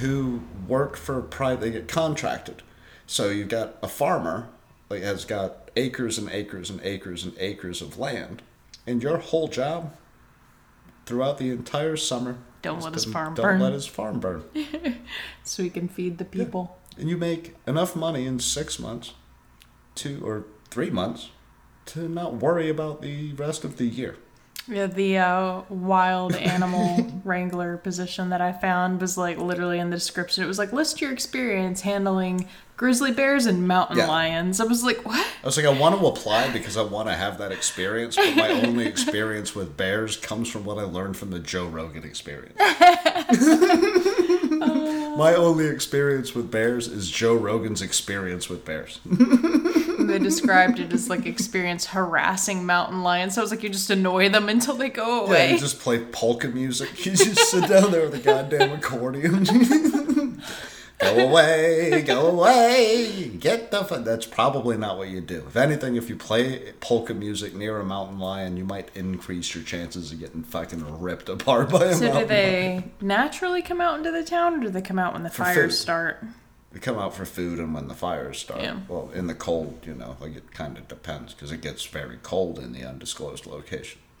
who work for private they get contracted so you've got a farmer like has got acres and acres and acres and acres of land and your whole job throughout the entire summer Don't is let his to- farm don't burn. let his farm burn So we can feed the people. and you make enough money in six months, two or three months, to not worry about the rest of the year. Yeah, the uh, wild animal wrangler position that I found was like literally in the description. It was like list your experience handling grizzly bears and mountain Yeah. lions. I was like, what? I was like, I want to apply because I want to have that experience, but my only experience with bears comes from what I learned from the Joe Rogan experience. my only experience with bears is Joe Rogan's experience with bears. Described it as like experience harassing mountain lions. So I was like, you just annoy them until they go Yeah, away. you just play polka music. You just sit down there with a goddamn accordion. go away, go away, get the. Fu-. That's probably not what you do. If anything, if you play polka music near a mountain lion, you might increase your chances of getting fucking ripped apart by a so do mountain lion. they naturally come out into the town, or do they come out when the For fires food. start? They come out for food and when the fires start. Yeah. Well, in the cold, you know, like it kind of depends because it gets very cold in the undisclosed location.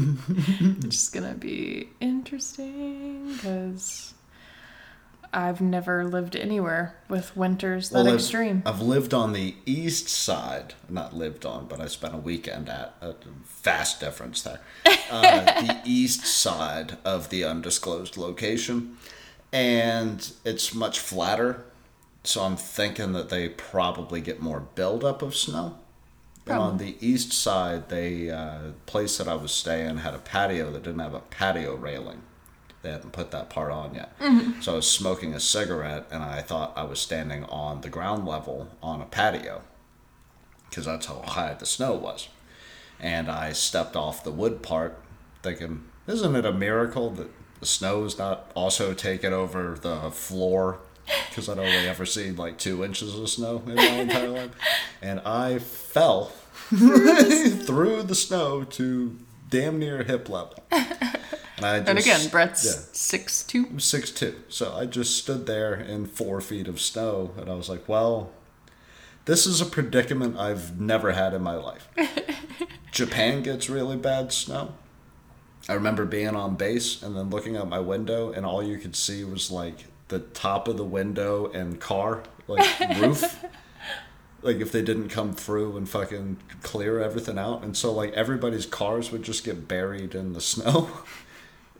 It's just gonna be interesting because I've never lived anywhere with winters that Well, I've- extreme. I've lived on the east side, not lived on, but I spent a weekend at a vast difference there. Uh, the east side of the undisclosed location, and it's much flatter. So I'm thinking that they probably get more buildup of snow. And on the east side, the uh, place that I was staying had a patio that didn't have a patio railing. They hadn't put that part on yet. So I was smoking a cigarette, and I thought I was standing on the ground level on a patio because that's how high the snow was. And I stepped off the wood part, thinking, isn't it a miracle that the snow is not also taking over the floor? Because I'd only ever seen like two inches of snow in my entire life. And I fell through the snow to damn near hip level. And, I just, and again, Brett's yeah. six two. six two. So I just stood there in four feet of snow, and I was like, "Well, this is a predicament I've never had in my life." Japan gets really bad snow. I remember being on base and then looking out my window, and all you could see was like the top of the window and car, like roof. Like if they didn't come through and fucking clear everything out, and so like everybody's cars would just get buried in the snow.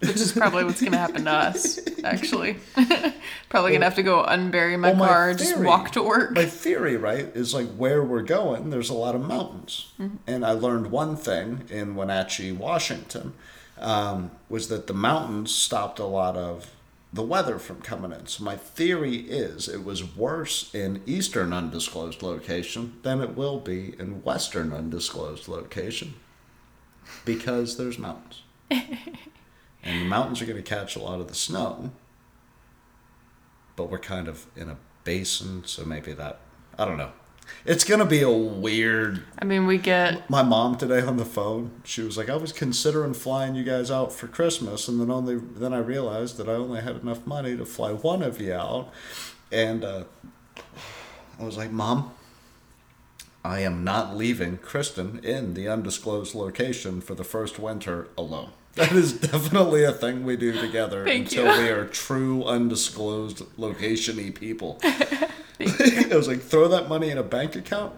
Which is probably what's gonna happen to us, actually. probably gonna have to go unbury my Well, my car, just walk to work. My theory, right, is like where we're going, there's a lot of mountains. Mm-hmm. And I learned one thing in Wenatchee, Washington, um, was that the mountains stopped a lot of the weather from coming in. So my theory is it was worse in eastern undisclosed location than it will be in western undisclosed location because there's mountains. and the mountains are going to catch a lot of the snow but we're kind of in a basin, so maybe that I don't know. It's gonna be a weird. I mean, we get My mom today on the phone, she was like, "I was considering flying you guys out for Christmas, and then only then I realized that I only had enough money to fly one of you out." And uh, I was like, "Mom, I am not leaving Kristen in the undisclosed location for the first winter alone." That is definitely a thing we do together Thank until you. we are true undisclosed location-y people. I was like, throw that money in a bank account,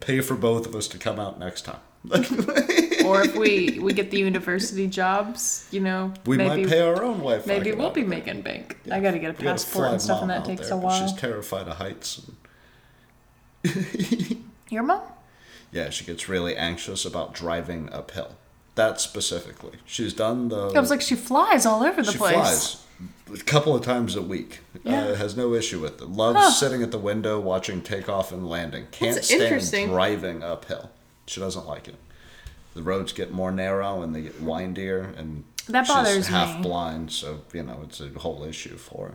pay for both of us to come out next time. or if we we get the university jobs, you know, we maybe might pay our own Wi-Fi. maybe we'll be it. making bank. I got to get a passport and stuff, and that takes there, a while. She's terrified of heights. And... Your mom? Yeah, she gets really anxious about driving uphill. That specifically, she's done the. It was like, she flies all over the she place. flies a couple of times a week. Yeah. Uh, has no issue with it. Loves Huh. sitting at the window watching takeoff and landing. Can't That's stand driving uphill. She doesn't like it. The roads get more narrow and they get windier, and That she's bothers half me. blind, so you know it's a whole issue for her.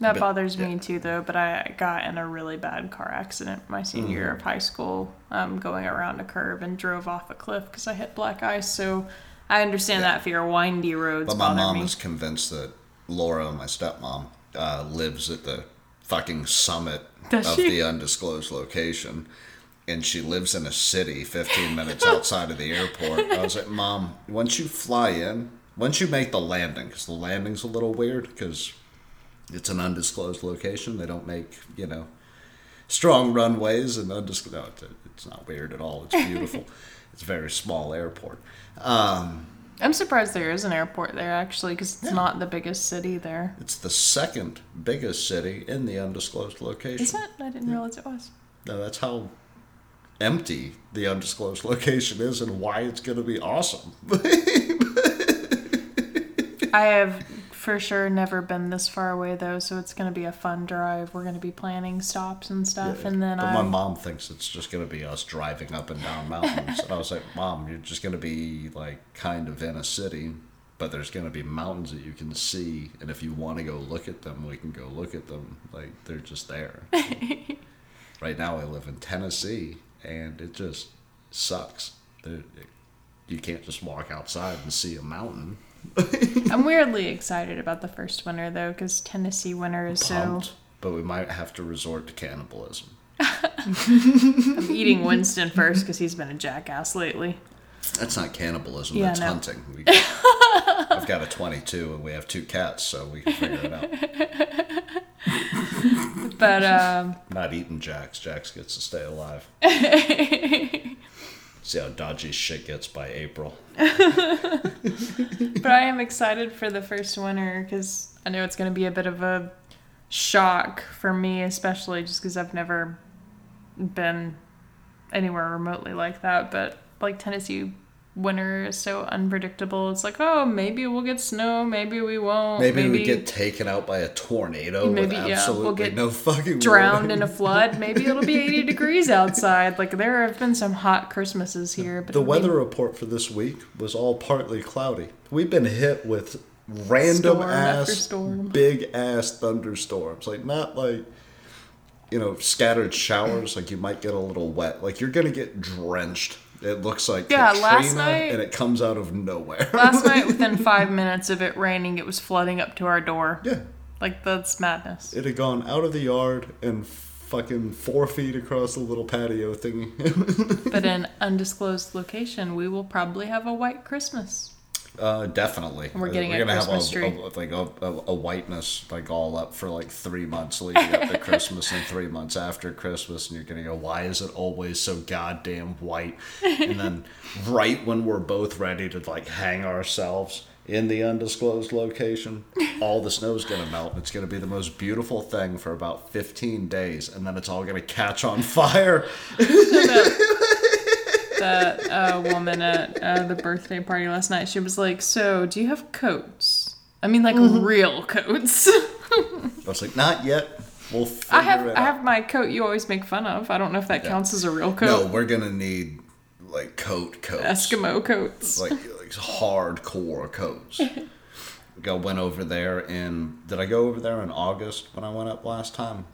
That But- bothers me too, though. But I got in a really bad car accident my senior year Mm-hmm. of high school, um, going around a curve and drove off a cliff because I hit black ice. So I understand Yeah. that fear. Windy roads But my mom me. is convinced that Laura, my stepmom, uh, lives at the fucking summit Does of she? the undisclosed location. And she lives in a city 15 minutes outside of the airport. I was like, Mom, once you fly in, once you make the landing, because the landing's a little weird because it's an undisclosed location. They don't make, you know, strong runways and undisclosed. No, it's, it's not weird at all. It's beautiful. It's a very small airport. Um, I'm surprised there is an airport there actually because it's Yeah. not the biggest city there. It's the second biggest city in the undisclosed location. Is it? I didn't realize it was. No, that's how empty the undisclosed location is and why it's going to be awesome. I have for sure never been this far away though, so it's gonna be a fun drive. We're gonna be planning stops and stuff, and then but I. my mom thinks it's just going to be us driving up and down mountains. and I was like, Mom, you're just going to be like kind of in a city, but there's going to be mountains that you can see. And if you want to go look at them, we can go look at them. Like they're just there. right now, I live in Tennessee and it just sucks. There- You can't just walk outside and see a mountain. I'm weirdly excited about the first winter though, because Tennessee winter is so. But we might have to resort to cannibalism. I'm eating Winston first because he's been a jackass lately. That's not cannibalism. Yeah, that's no. hunting. We, I've got a 22 and we have two cats, so we can figure it out. But um, not eating Jax. Jax gets to stay alive. See how dodgy shit gets by April. but I am excited for the first winter because I know it's going to be a bit of a shock for me, especially just because I've never been anywhere remotely like that. But like Tennessee winter is so unpredictable. It's like, oh, maybe we'll get snow, maybe we won't. Maybe, we get taken out by a tornado Maybe, with yeah, we'll get no fucking drowned warning. in a flood. Maybe it'll be 80 degrees outside. Like there have been some hot Christmases here, but The maybe- weather report for this week was all partly cloudy. We've been hit with random Storm ass, big ass thunderstorms. Like not like you know scattered showers. Like you might get a little wet. Like you're gonna get drenched. It looks like Yeah, Katrina, last night- and it comes out of nowhere. Last night, within five minutes of it raining, it was flooding up to our door. yeah, Like that's madness. it had gone out of the yard and fucking four feet across the little patio thingy. But in undisclosed location, we will probably have a white Christmas. Uh, definitely. And we're getting we're a gonna Christmas have tree. a, a, like a, a, a whiteness like all up for like three months leading up to Christmas and three months after Christmas, and you're gonna go, why is it always so goddamn white? And then right when we're both ready to like hang ourselves in the undisclosed location, all the snow's gonna melt. and It's gonna be the most beautiful thing for about 15 days, and then it's all gonna catch on fire. That uh, woman at uh, the birthday party last night, she was like, "So, do you have coats? I mean, like Mm-hmm. real coats." I was like, not yet. We'll figure I have it I have my coat you always make fun of. I don't know if that counts as a real coat. No, we're gonna need like coat coats. Eskimo coats. like like hardcore coats. Like, I went over there in. Did I go over there in August when I went up last time?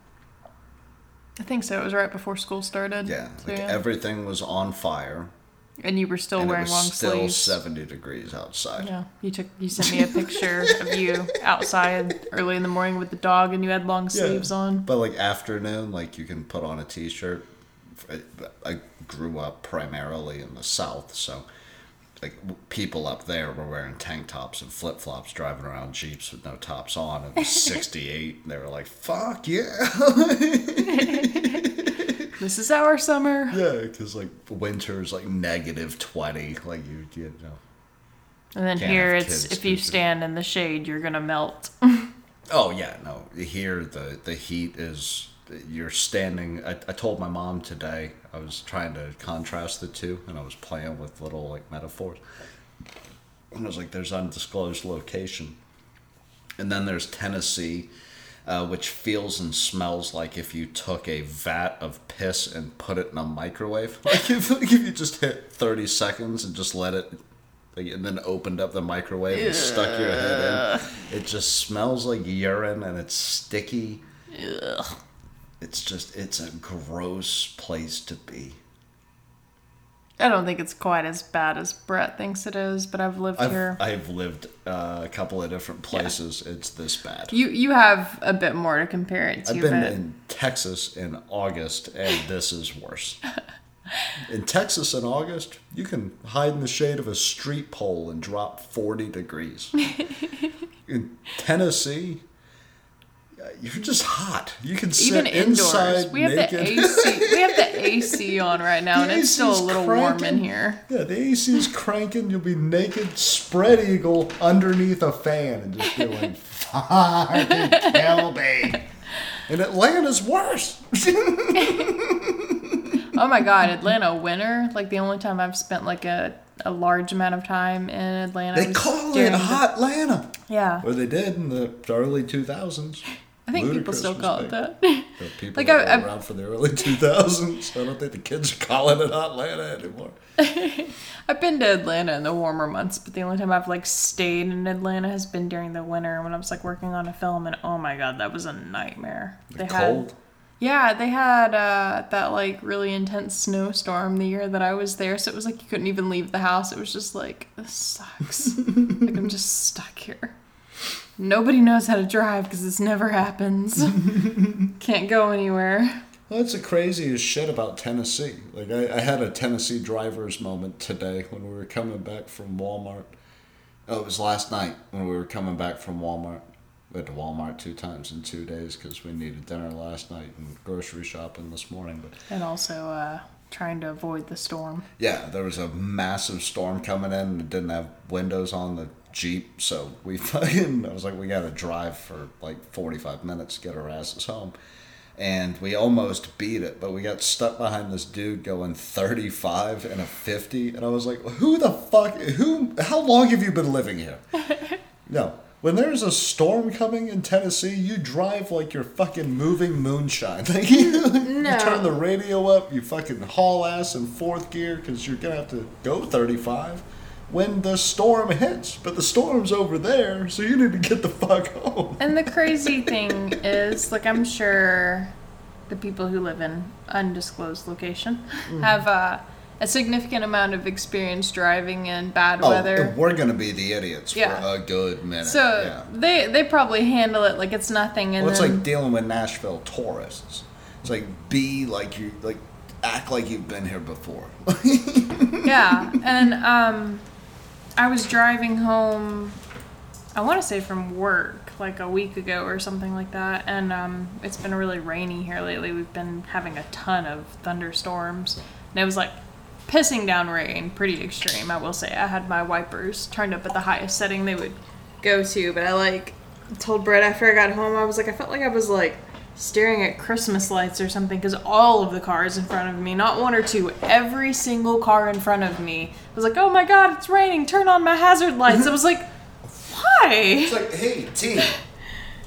I think so. It was right before school started. Yeah, So, like yeah. everything was on fire, and you were still and it wearing was long still sleeves. seventy degrees outside. Yeah, you took you sent me a picture of you outside early in the morning with the dog, and you had long Yeah. sleeves on. But like afternoon, like you can put on a t-shirt. I- I grew up primarily in the South, so like people up there were wearing tank tops and flip flops, driving around jeeps with no tops on. It was sixty eight. They were like, "Fuck yeah, This is our summer. yeah," because like winter is like negative twenty. Like you, you know. And then here it's if you stand in the shade, you're gonna melt. Oh yeah, no. Here the the heat is you're standing. I, I told my mom today. I was trying to contrast the two, and I was playing with little like metaphors. And I was like, "There's undisclosed location, and then there's Tennessee, uh, which feels and smells like if you took a vat of piss and put it in a microwave. Like if, like if you just hit thirty seconds and just let it." like, And then opened up the microwave and stuck your head in. It just smells like urine and it's sticky. It's just, it's a gross place to be. I don't think it's quite as bad as Brett thinks it is, but I've lived I've, here. I've lived uh, a couple of different places. It's this bad. you you have a bit more to compare it to. I've been but in Texas in August, and this is worse. In Texas in August, you can hide in the shade of a street pole and drop 40 degrees. In Tennessee, you're just hot. You can sit even indoors, inside we have naked. the AC. we have the AC on right now, The and it's still a little warm in here. Yeah, the AC is cranking. You'll be naked, spread eagle, underneath a fan, and just going, "Fucking kill me." And Atlanta's worse. Oh my god, Atlanta winter! Like the only time I've spent like a, a large amount of time in Atlanta. They call it Hot Atlanta. Yeah, Or they did in the early 2000s. I think people still call it that. The people Like, I- I've- around for the early 2000s. I don't think the kids are calling it Atlanta anymore. I've been to Atlanta in the warmer months, but the only time I've like stayed in Atlanta has been during the winter when I was like working on a film, and oh my god, that was a nightmare. They Cold. Yeah, they had uh, that like really intense snowstorm the year that I was there, so it was like you couldn't even leave the house. It was just like this sucks. like I'm just stuck here. Nobody knows how to drive because this never happens. Can't go anywhere. Well, that's the craziest shit about Tennessee. Like I, I had a Tennessee driver's moment today when we were coming back from Walmart. Oh, it was last night when we were coming back from Walmart. We went to Walmart two times in two days because we needed dinner last night and grocery shopping this morning. But And also uh, trying to avoid the storm. yeah, there was a massive storm coming in and it didn't have windows on the Jeep. So we fucking, I was like, we got to drive for like 45 minutes to get our asses home. And we almost beat it, but we got stuck behind this dude going 35 and a 50. And I was like, who the fuck, who, how long have you been living here? No. When there's a storm coming in Tennessee, you drive like you're fucking moving moonshine. Like you, you turn the radio up, you fucking haul ass in fourth gear because you're gonna have to go 35 when the storm hits. But the storm's over there, so you need to get the fuck home. And the crazy thing is, like, I'm sure the people who live in undisclosed location Mm. have uh, a significant amount of experience driving in bad Oh, weather. we're gonna be the idiots Yeah. for a good minute. So yeah. they they probably handle it like it's nothing, and Well, it's then like dealing with Nashville tourists. It's like be like you like act like you've been here before. yeah, and um, I was driving home. I want to say from work, like a week ago or something like that, and um, it's been really rainy here lately. We've been having a ton of thunderstorms, and it was like pissing down rain, pretty extreme. I will say. I had my wipers turned up at the highest setting they would go to, but I like told Brett after I got home, I was like, I felt like I was like staring at Christmas lights or something because all of the cars in front of me, not one or two, every single car in front of me was like, oh my god, it's raining, turn on my hazard lights. I was like, why? It's like, hey, team.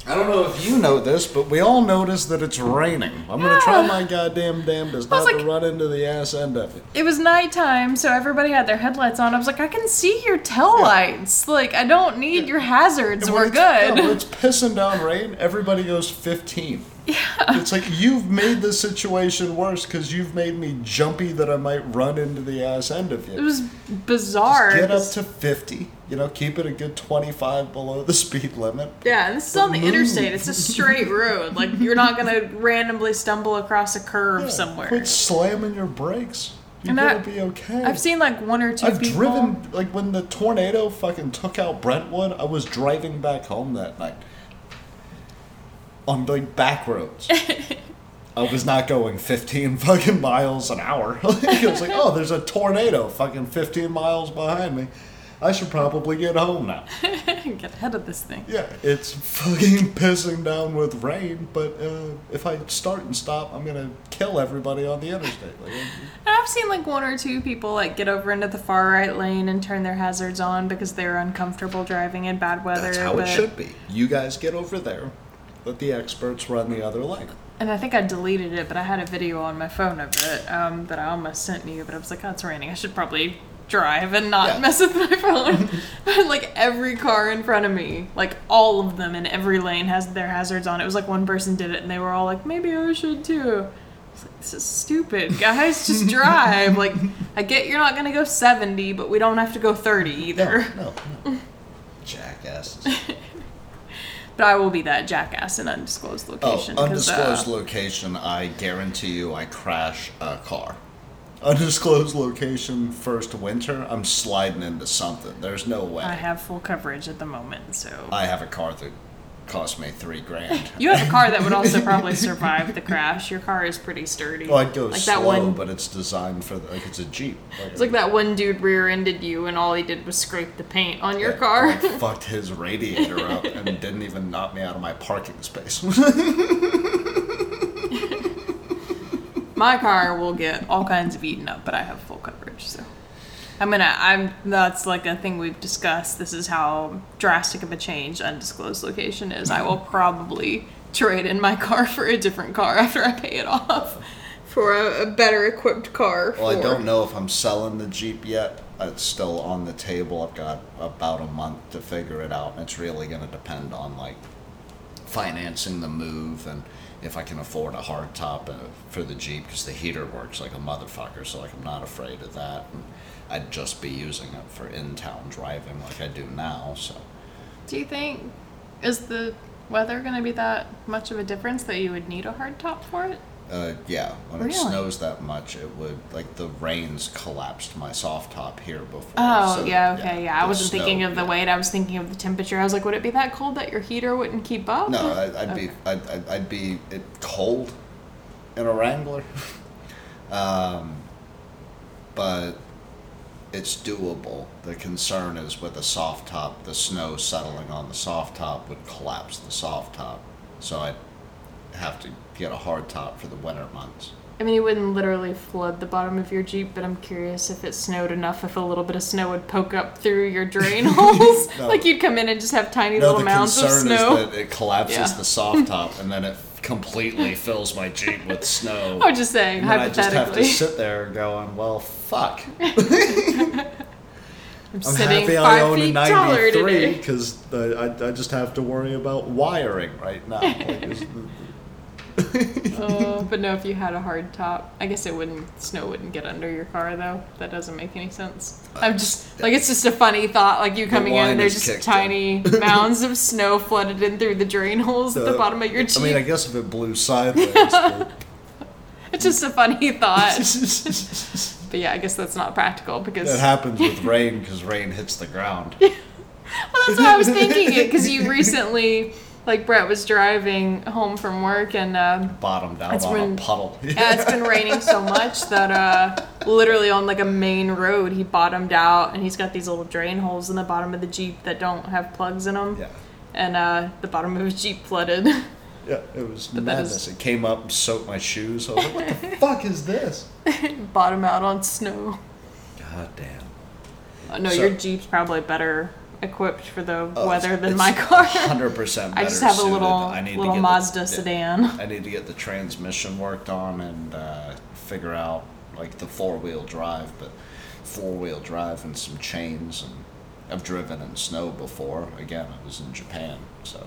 I don't know if you know this, but we all notice that it's raining. I'm gonna try ah. my goddamn damnedest not to run into the ass end of it. It was nighttime, so everybody had their headlights on. I was like, I can see your tail lights. Like, I don't need your hazards. We're it's- good. yeah, it's pissing down rain, everybody goes 15. Yeah. It's like you've made the situation worse because you've made me jumpy that I might run into the ass end of you. It was bizarre. Just Get up to 50. You know, keep it a good 25 below the speed limit. Yeah, and this is on the Move. interstate. It's a straight road. Like you're not gonna randomly stumble across a curve Yeah, somewhere. Quit slamming your brakes. You're gonna be okay. I've seen like one or 2 I've people. driven like when the tornado fucking took out Brentwood. I was driving back home that night on like back roads. I was not going 15 fucking miles an hour. it was like, oh, there's a tornado fucking 15 miles behind me. I should probably get home now. Get ahead of this thing. Yeah, it's fucking pissing down with rain, but uh, if I start and stop, I'm gonna kill everybody on the interstate. Like, And I've seen like one or two people like get over into the far right lane and turn their hazards on because they're uncomfortable driving in bad weather. that's how but, it should be. You guys get over there. Let the experts run the other lane. And I think I deleted it, but I had a video on my phone of it um, that I almost sent you. But I was like, oh, it's raining. I should probably drive and not Yeah. mess with my phone. but like every car in front of me, like all of them in every lane has their hazards on. It was like one person did it, and they were all like, maybe I should too. I was like, this is stupid, guys. Just drive. like, I get you're not gonna go 70, but we don't have to go 30 either. No, no, no. Jackasses. But I will be that jackass in undisclosed location. Oh, 'cause, undisclosed uh, location. I guarantee you, I crash a car. Undisclosed location. First winter, I'm sliding into something. There's no way. I have full coverage at the moment, so. I have a car that cost me three grand. You have a car that would also probably survive the crash. Your car is pretty sturdy. Well, I'd go like slow, that one. but it's designed for the, like it's a Jeep. It's like that one dude rear-ended you, and all he did was scrape the paint on your Yeah, car. I fucked his radiator up and didn't even knock me out of my parking space. My car will get all kinds of eaten up, but I have full coverage, so. I'm gonna. I'm. That's like a thing we've discussed. This is how drastic of a change undisclosed location is. I will probably trade in my car for a different car after I pay it off for a, a better equipped car. well, I don't know if I'm selling the Jeep yet. It's still on the table. I've got about a month to figure it out, and it's really going to depend on like financing the move and if I can afford a hard top uh, for the Jeep because the heater works like a motherfucker. So like I'm not afraid of that. And I'd just be using it for in-town driving like I do now. So. Do you think is the weather going to be that much of a difference that you would need a hard top for it? Uh, yeah, when it snows that much, it would like the rains collapsed my soft top here before. Oh so, yeah, okay, yeah. I wasn't thinking of the yeah. weight. I was thinking of the temperature. I was like, would it be that cold that your heater wouldn't keep up? No, I, I'd Okay. be I'd, I'd, I'd be it cold in a Wrangler, um, but it's doable. The concern is with a soft top, the snow settling on the soft top would collapse the soft top, so I'd have to get a hard top for the winter months. I mean, it wouldn't literally flood the bottom of your Jeep, but I'm curious if it snowed enough, if a little bit of snow would poke up through your drain holes. No. Like you'd come in and just have tiny No, little the mounds of concern snow. is that it collapses Yeah. the soft top and then it completely fills my Jeep with snow. I'm just saying, and then I just have to sit there going, well, fuck. I'm, I'm sitting happy I five own a feet taller 93 today. because I, I just have to worry about wiring right now. Like, the- Uh, but no, if you had a hard top, I guess it wouldn't. Snow wouldn't get under your car though. That doesn't make any sense. I'm just like it's just a funny thought. Like you coming in and there's just tiny mounds of snow flooded in through the drain holes at the bottom of your Jeep. I mean, I guess if it blew sideways. but- it's just a funny thought. but yeah, I guess that's not practical because that happens with rain because rain hits the ground. Well, that's what I was thinking it because you recently, like Brett was driving home from work and. Um, Bottomed out That's on when- a puddle. Yeah, it's been raining so much that uh, literally on like a main road, he bottomed out, and he's got these little drain holes in the bottom of the jeep that don't have plugs in them, yeah. and uh, the bottom of his jeep flooded. Yeah, it was But madness. is- It came up and soaked my shoes. I was like, what the fuck is this? Bottom out on snow. God damn. Uh, no, So- your jeep's probably better equipped for the Oh, weather than my car. 100% I just have a little I need little the- Mazda yeah. sedan. I need to get the transmission worked on and uh, figure out like the four wheel drive, but four wheel drive and some chains. And I've driven in snow before. Again, I was in Japan, so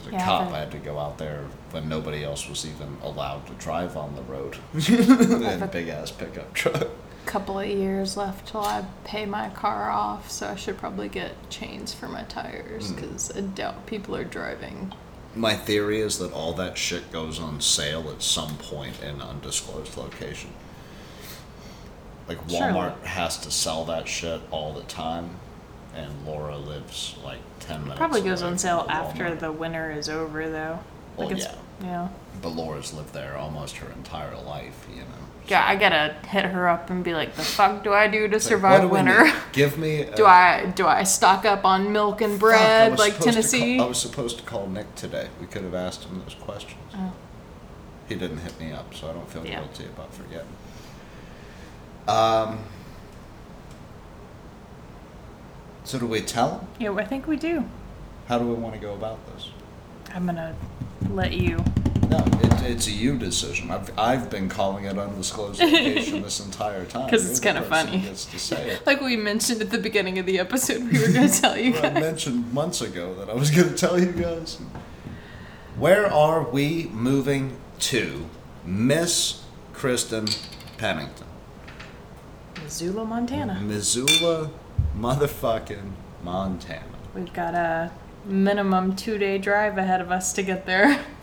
as a Yeah, cop, I had to go out there when nobody else was even allowed to drive on the road. had a big ass pickup truck. Couple of years left till I pay my car off, so I should probably get chains for my tires Hmm. because I doubt people are driving My theory is that all that shit goes on sale at some point in undisclosed location. Like Surely. Walmart has to sell that shit all the time, and Laura lives like ten minutes. Probably goes away on sale the after the winter is over, though. Well, it's, yeah. yeah. But Laura's lived there almost her entire life, you know. Yeah, I gotta hit her up and be like, "The fuck do I do to survive what do winter? need? Give me. A, do I do I stock up on milk and bread was like Tennessee?" call- I was supposed to call Nick today. We could have asked him those questions. Oh. He didn't hit me up, so I don't feel Yeah. guilty about forgetting. Um. So do we tell him? Yeah, I think we do. How do we want to go about this? I'm gonna let you. No, it, it's a you decision. I've I've been calling it undisclosed location this entire time. 'Cause You're it's kinda funny. Gets to say it. Like we mentioned at the beginning of the episode, we were gonna tell you Well, I mentioned months ago that I was going to tell you guys. Where are we moving to, Miss Kristen Pennington? Missoula, Montana. Missoula, motherfucking Montana. We've got a minimum two day drive ahead of us to get there.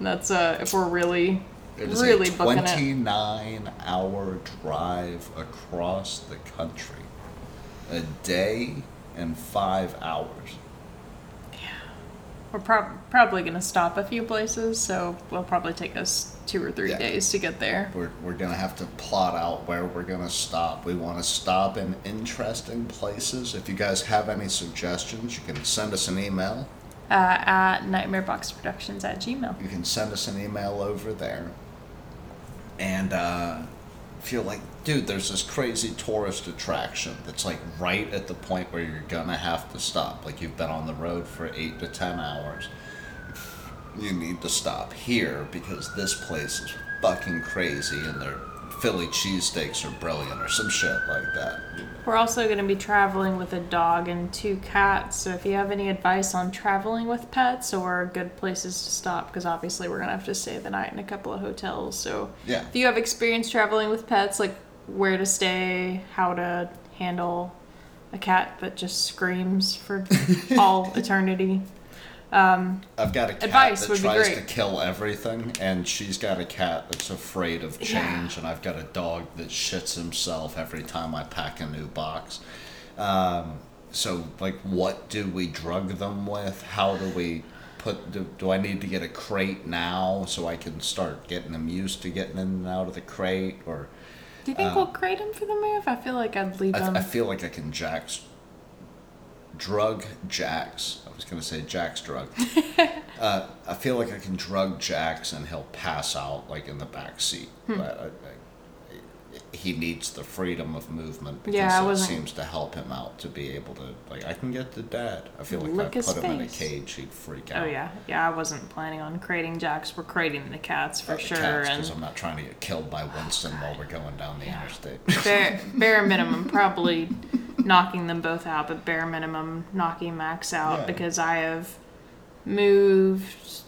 That's uh, if we're really, It is really a booking it. 29 hour drive across the country. A day and five hours. Yeah, we're prob- probably gonna stop a few places, so it'll probably take us two or three Yeah. days to get there. We're, we're going to have to plot out where we're going to stop. We want to stop in interesting places. If you guys have any suggestions, you can send us an email. Uh, at nightmareboxproductions at gmail. You can send us an email over there. And uh, feel like, dude, there's this crazy tourist attraction that's like right at the point where you're to have to stop. Like you've been on the road for eight to ten hours. You need to stop here because this place is fucking crazy and their Philly cheesesteaks are brilliant or some shit like that. We're also going to be traveling with a dog and two cats, so if you have any advice on traveling with pets or good places to stop, because obviously we're going to have to stay the night in a couple of hotels. So Yeah. if you have experience traveling with pets, like where to stay, how to handle a cat that just screams for all eternity. Um, I've got a cat Advice that tries to kill everything, and she's got a cat that's afraid of Yeah. change, and I've got a dog that shits himself every time I pack a new box. Um, so, like, what do we drug them with? How do we put? Do, do I need to get a crate now so I can start getting them used to getting in and out of the crate, or do you think we'll crate him for the move? I feel like I'd leave Uh, I, him. I feel like I can Jax drug Jax. I was gonna say Jax drug. uh, I feel like I can drug Jax and he'll pass out like in the back seat. Hmm. But I, I, he needs the freedom of movement because Yeah, it seems to help him out to be able to like I can get to dad. I feel like Lick if I put him in a cage, he'd freak oh, out. Oh yeah, yeah. I wasn't planning on crating Jax. We're crating the cats for oh, sure, because and I'm not trying to get killed by Winston while we're going down the Yeah. interstate. bare, bare minimum, probably knocking them both out, but bare minimum knocking Max out Yeah. because I have moved,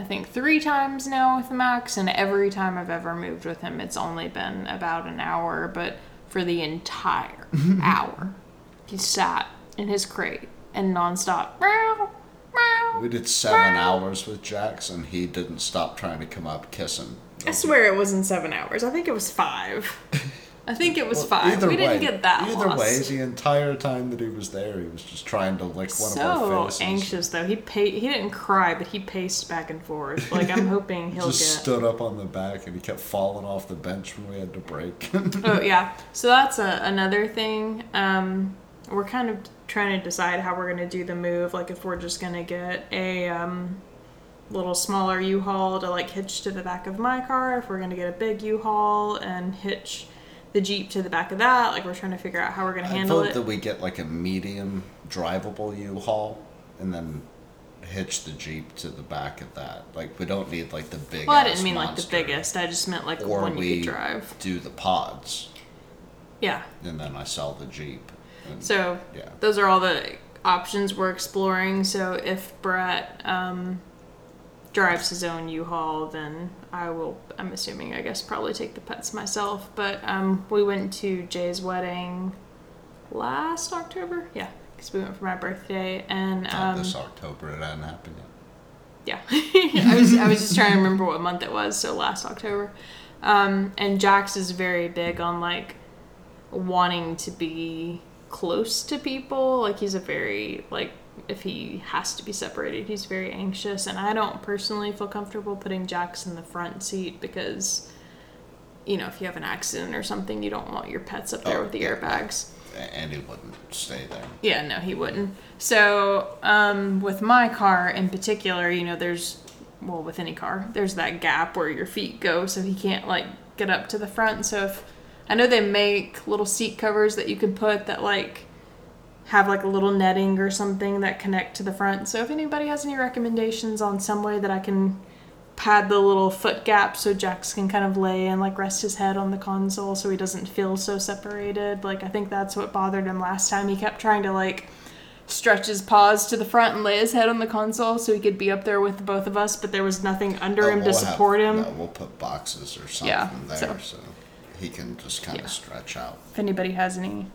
I think, three times now with Max, and every time I've ever moved with him, it's only been about an hour, but for the entire hour, he sat in his crate and nonstop. Meow, meow, We did seven meow. hours with Jax, and he didn't stop trying to come up kiss him. I swear it wasn't seven hours. I think it was five. I think it was Well, five. either We didn't get that Either lost. way, the entire time that he was there, he was just trying to lick one of our faces. so anxious though. He pa- he didn't cry, but he paced back and forth. Like I'm hoping he'll just get. stood up on the back, and he kept falling off the bench when we had to break. oh yeah. So that's a, another thing. Um, we're kind of trying to decide how we're gonna do the move. Like if we're just gonna get a um, little smaller U-Haul to like hitch to the back of my car. If we're gonna get a big U-Haul and hitch the Jeep to the back of that. Like we're trying to figure out how we're gonna I handle vote it. that we get like a medium drivable U-Haul, and then hitch the Jeep to the back of that. Like we don't need like the big. well, I didn't mean like the biggest. I just meant like Or one you we could drive. do the pods, Yeah. and then I sell the Jeep. And, So yeah. those are all the options we're exploring. So if Brett um, drives his own U-Haul, then I will. I'm assuming, I guess, probably take the pets myself. But um, we went to Jay's wedding last October. Yeah, because we went for my birthday, and Not um, this October, it hadn't happened yet. yeah, I was I was just trying to remember what month it was. So last October, um, and Jax is very big on like wanting to be close to people. Like he's a very like if he has to be separated, he's very anxious and I don't personally feel comfortable putting Jax in the front seat because you know, if you have an accident or something, you don't want your pets up there Oh, with the yeah. airbags. And he wouldn't stay there. Yeah, no, he wouldn't. So, um, with my car in particular, you know, there's, well, with any car, there's that gap where your feet go, so he can't, like, get up to the front. So, if I know they make little seat covers that you can put that, like, have like a little netting or something that connect to the front. So, if anybody has any recommendations on some way that I can pad the little foot gap so Jax can kind of lay and like rest his head on the console so he doesn't feel so separated. Like I think that's what bothered him last time. He kept trying to like stretch his paws to the front and lay his head on the console so he could be up there with both of us, but there was nothing under Oh, him to we'll have- support him. No, we'll put boxes or something Yeah, there so- so. he can just kind Yeah. of stretch out. If anybody has any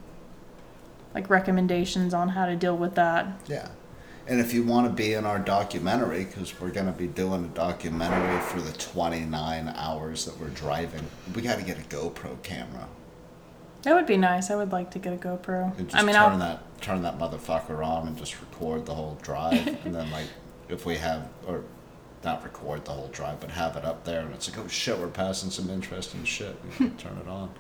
like recommendations on how to deal with that. Yeah. And if you want to be in our documentary, because we're going to be doing a documentary for the 29 hours that we're driving, we got to get a GoPro camera. That would be nice. I would like to get a GoPro. And just I mean, turn I'll, that turn that motherfucker on and just record the whole drive, and then like if we have or not record the whole drive, but have it up there, and it's like oh shit, we're passing some interesting shit. We can turn it on.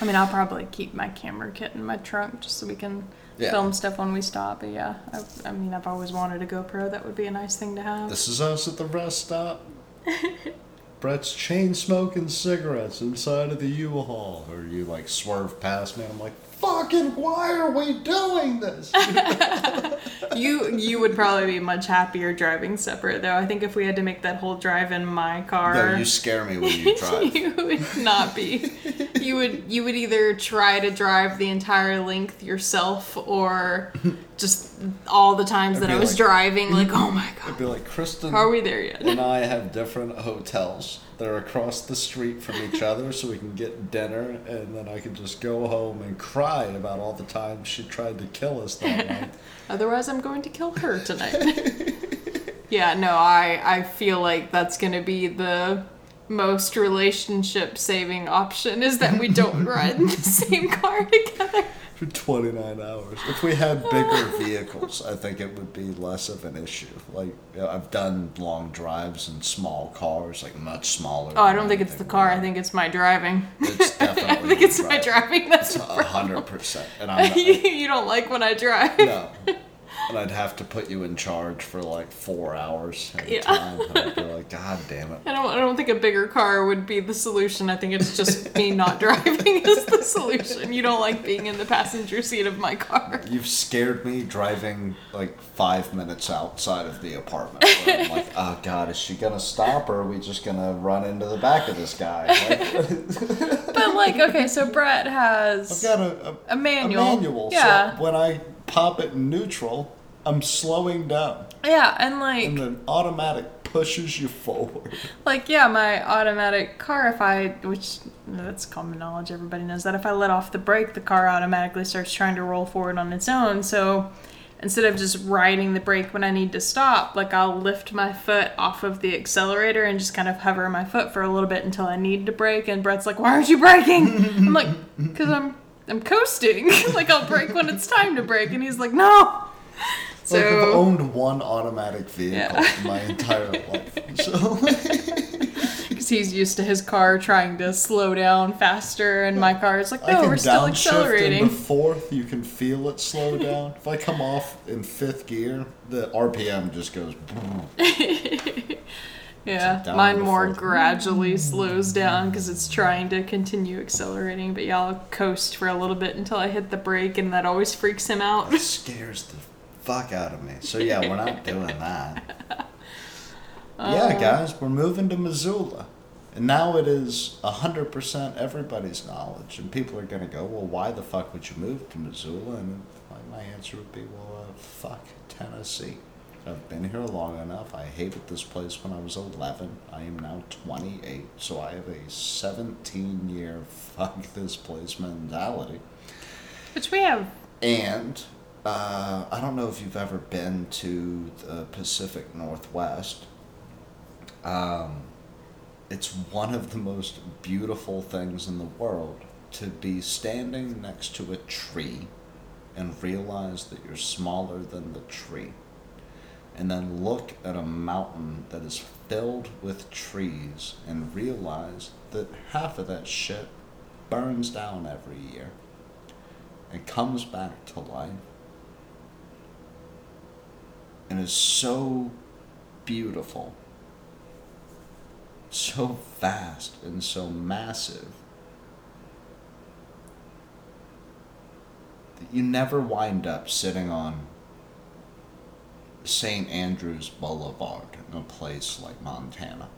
I mean, I'll probably keep my camera kit in my trunk just so we can Yeah. film stuff when we stop. But yeah, I, I mean, I've always wanted a GoPro. That would be a nice thing to have. This is us at the rest stop. Brett's chain smoking cigarettes inside of the U-Haul. Or you like swerve past me I'm like, fucking why are we doing this? you you would probably be much happier driving separate though. I think if we had to make that whole drive in my car, no, you scare me when you drive. you would not be. You would you would either try to drive the entire length yourself or just all the times I'd that I was like- driving like, mm-hmm. oh my god, I'd be like, Kristen are we there yet? and I have different hotels. They're across the street from each other so we can get dinner and then I can just go home and cry about all the times she tried to kill us that night. Otherwise, I'm going to kill her tonight. yeah, no, I I feel like that's going to be the most relationship saving option is that we don't ride in the same car together. For 29 hours. If we had bigger vehicles, I think it would be less of an issue. Like, you know, I've done long drives in small cars, like much smaller. Oh, I don't think it's the car. I think it's my driving. it's definitely. I think it's my driving. That's It's a hundred percent, and I'm not, you don't like when I drive. no. And I'd have to put you in charge for like four hours at a Yeah. time. And I'd be like, God damn it. I don't. I don't think a bigger car would be the solution. I think it's just me not driving is the solution. You don't like being in the passenger seat of my car. You've scared me driving like five minutes outside of the apartment. I'm like, oh god, is she gonna stop or are we just gonna run into the back of this guy? Like, But like, okay, so Brett has I've got a, a, a manual. a manual. Yeah, So when I pop it in neutral, I'm slowing down, yeah, and like, and then automatic pushes you forward. like yeah, my automatic car. If I, which that's common knowledge, everybody knows that if I let off the brake, the car automatically starts trying to roll forward on its own. So instead of just riding the brake when I need to stop, like I'll lift my foot off of the accelerator and just kind of hover my foot for a little bit until I need to brake. And Brett's like, "Why aren't you braking?" I'm like, "Cause I'm I'm coasting. like I'll brake when it's time to brake." And he's like, "No." So like I've owned one automatic vehicle Yeah. my entire life. So because he's used to his car trying to slow down faster, and my car is like, no, we're still accelerating. into fourth. You can feel it slow down. if I come off in fifth gear, the RPM just goes. boom. yeah, mine more fourth. gradually slows down because it's trying to continue accelerating. But yeah, I'll coast for a little bit until I hit the brake, and that always freaks him out. It scares the fuck out of me. So yeah, we're not doing that. yeah, guys, we're moving to Missoula. And now it is 100% everybody's knowledge. And people are going to go, well, why the fuck would you move to Missoula? And my, my answer would be, well, uh, fuck Tennessee. I've been here long enough. I hated this place when I was 11. I am now 28. So I have a 17 year fuck this place mentality. Which we have. And uh, I don't know if you've ever been to the Pacific Northwest. Um, it's one of the most beautiful things in the world to be standing next to a tree and realize that you're smaller than the tree. And then look at a mountain that is filled with trees and realize that half of that shit burns down every year and comes back to life and is so beautiful, so vast, and so massive that you never wind up sitting on St. Andrews Boulevard in a place like Montana.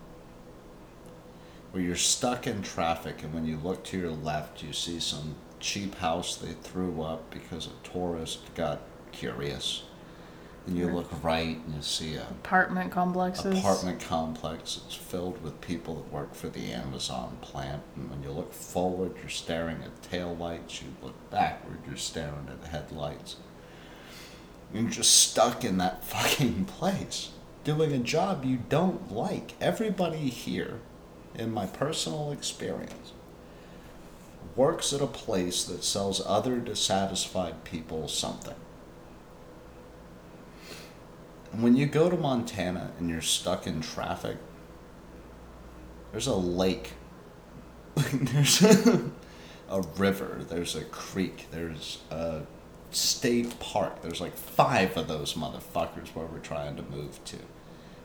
Where you're stuck in traffic, and when you look to your left, you see some cheap house they threw up because a tourist got curious. And you look right and you see a Apartment complexes. apartment complex. It's filled with people that work for the Amazon plant. And when you look forward, you're staring at tail lights. You look backward, you're staring at headlights. You're just stuck in that fucking place, doing a job you don't like. Everybody here, in my personal experience, works at a place that sells other dissatisfied people something. When you go to Montana and you're stuck in traffic, there's a lake, there's a, a river, there's a creek, there's a state park. There's like five of those motherfuckers where we're trying to move to.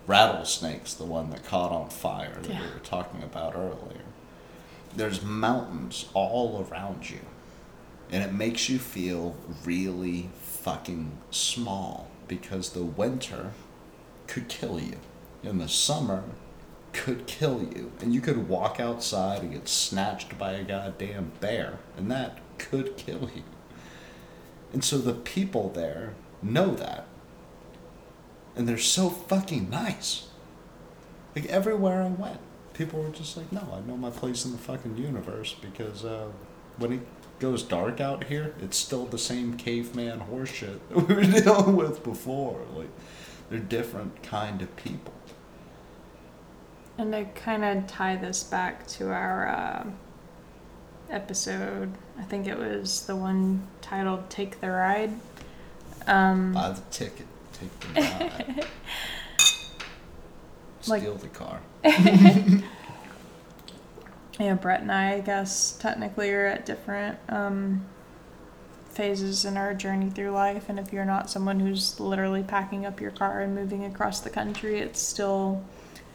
Rattlesnake's the one that caught on fire that Yeah. we were talking about earlier. There's mountains all around you. And it makes you feel really fucking small because the winter could kill you. And the summer could kill you. And you could walk outside and get snatched by a goddamn bear. And that could kill you. And so the people there know that. And they're so fucking nice. Like everywhere I went, people were just like, no, I know my place in the fucking universe because uh, when it goes dark out here, it's still the same caveman horseshit that we were dealing with before. Like, they're different kind of people. And to kind of tie this back to our uh, episode, I think it was the one titled "Take the Ride." Um, Buy the ticket, take the ride, Like- steal the car. yeah, Brett and I, I guess, technically are at different um, phases in our journey through life. And if you're not someone who's literally packing up your car and moving across the country, it's still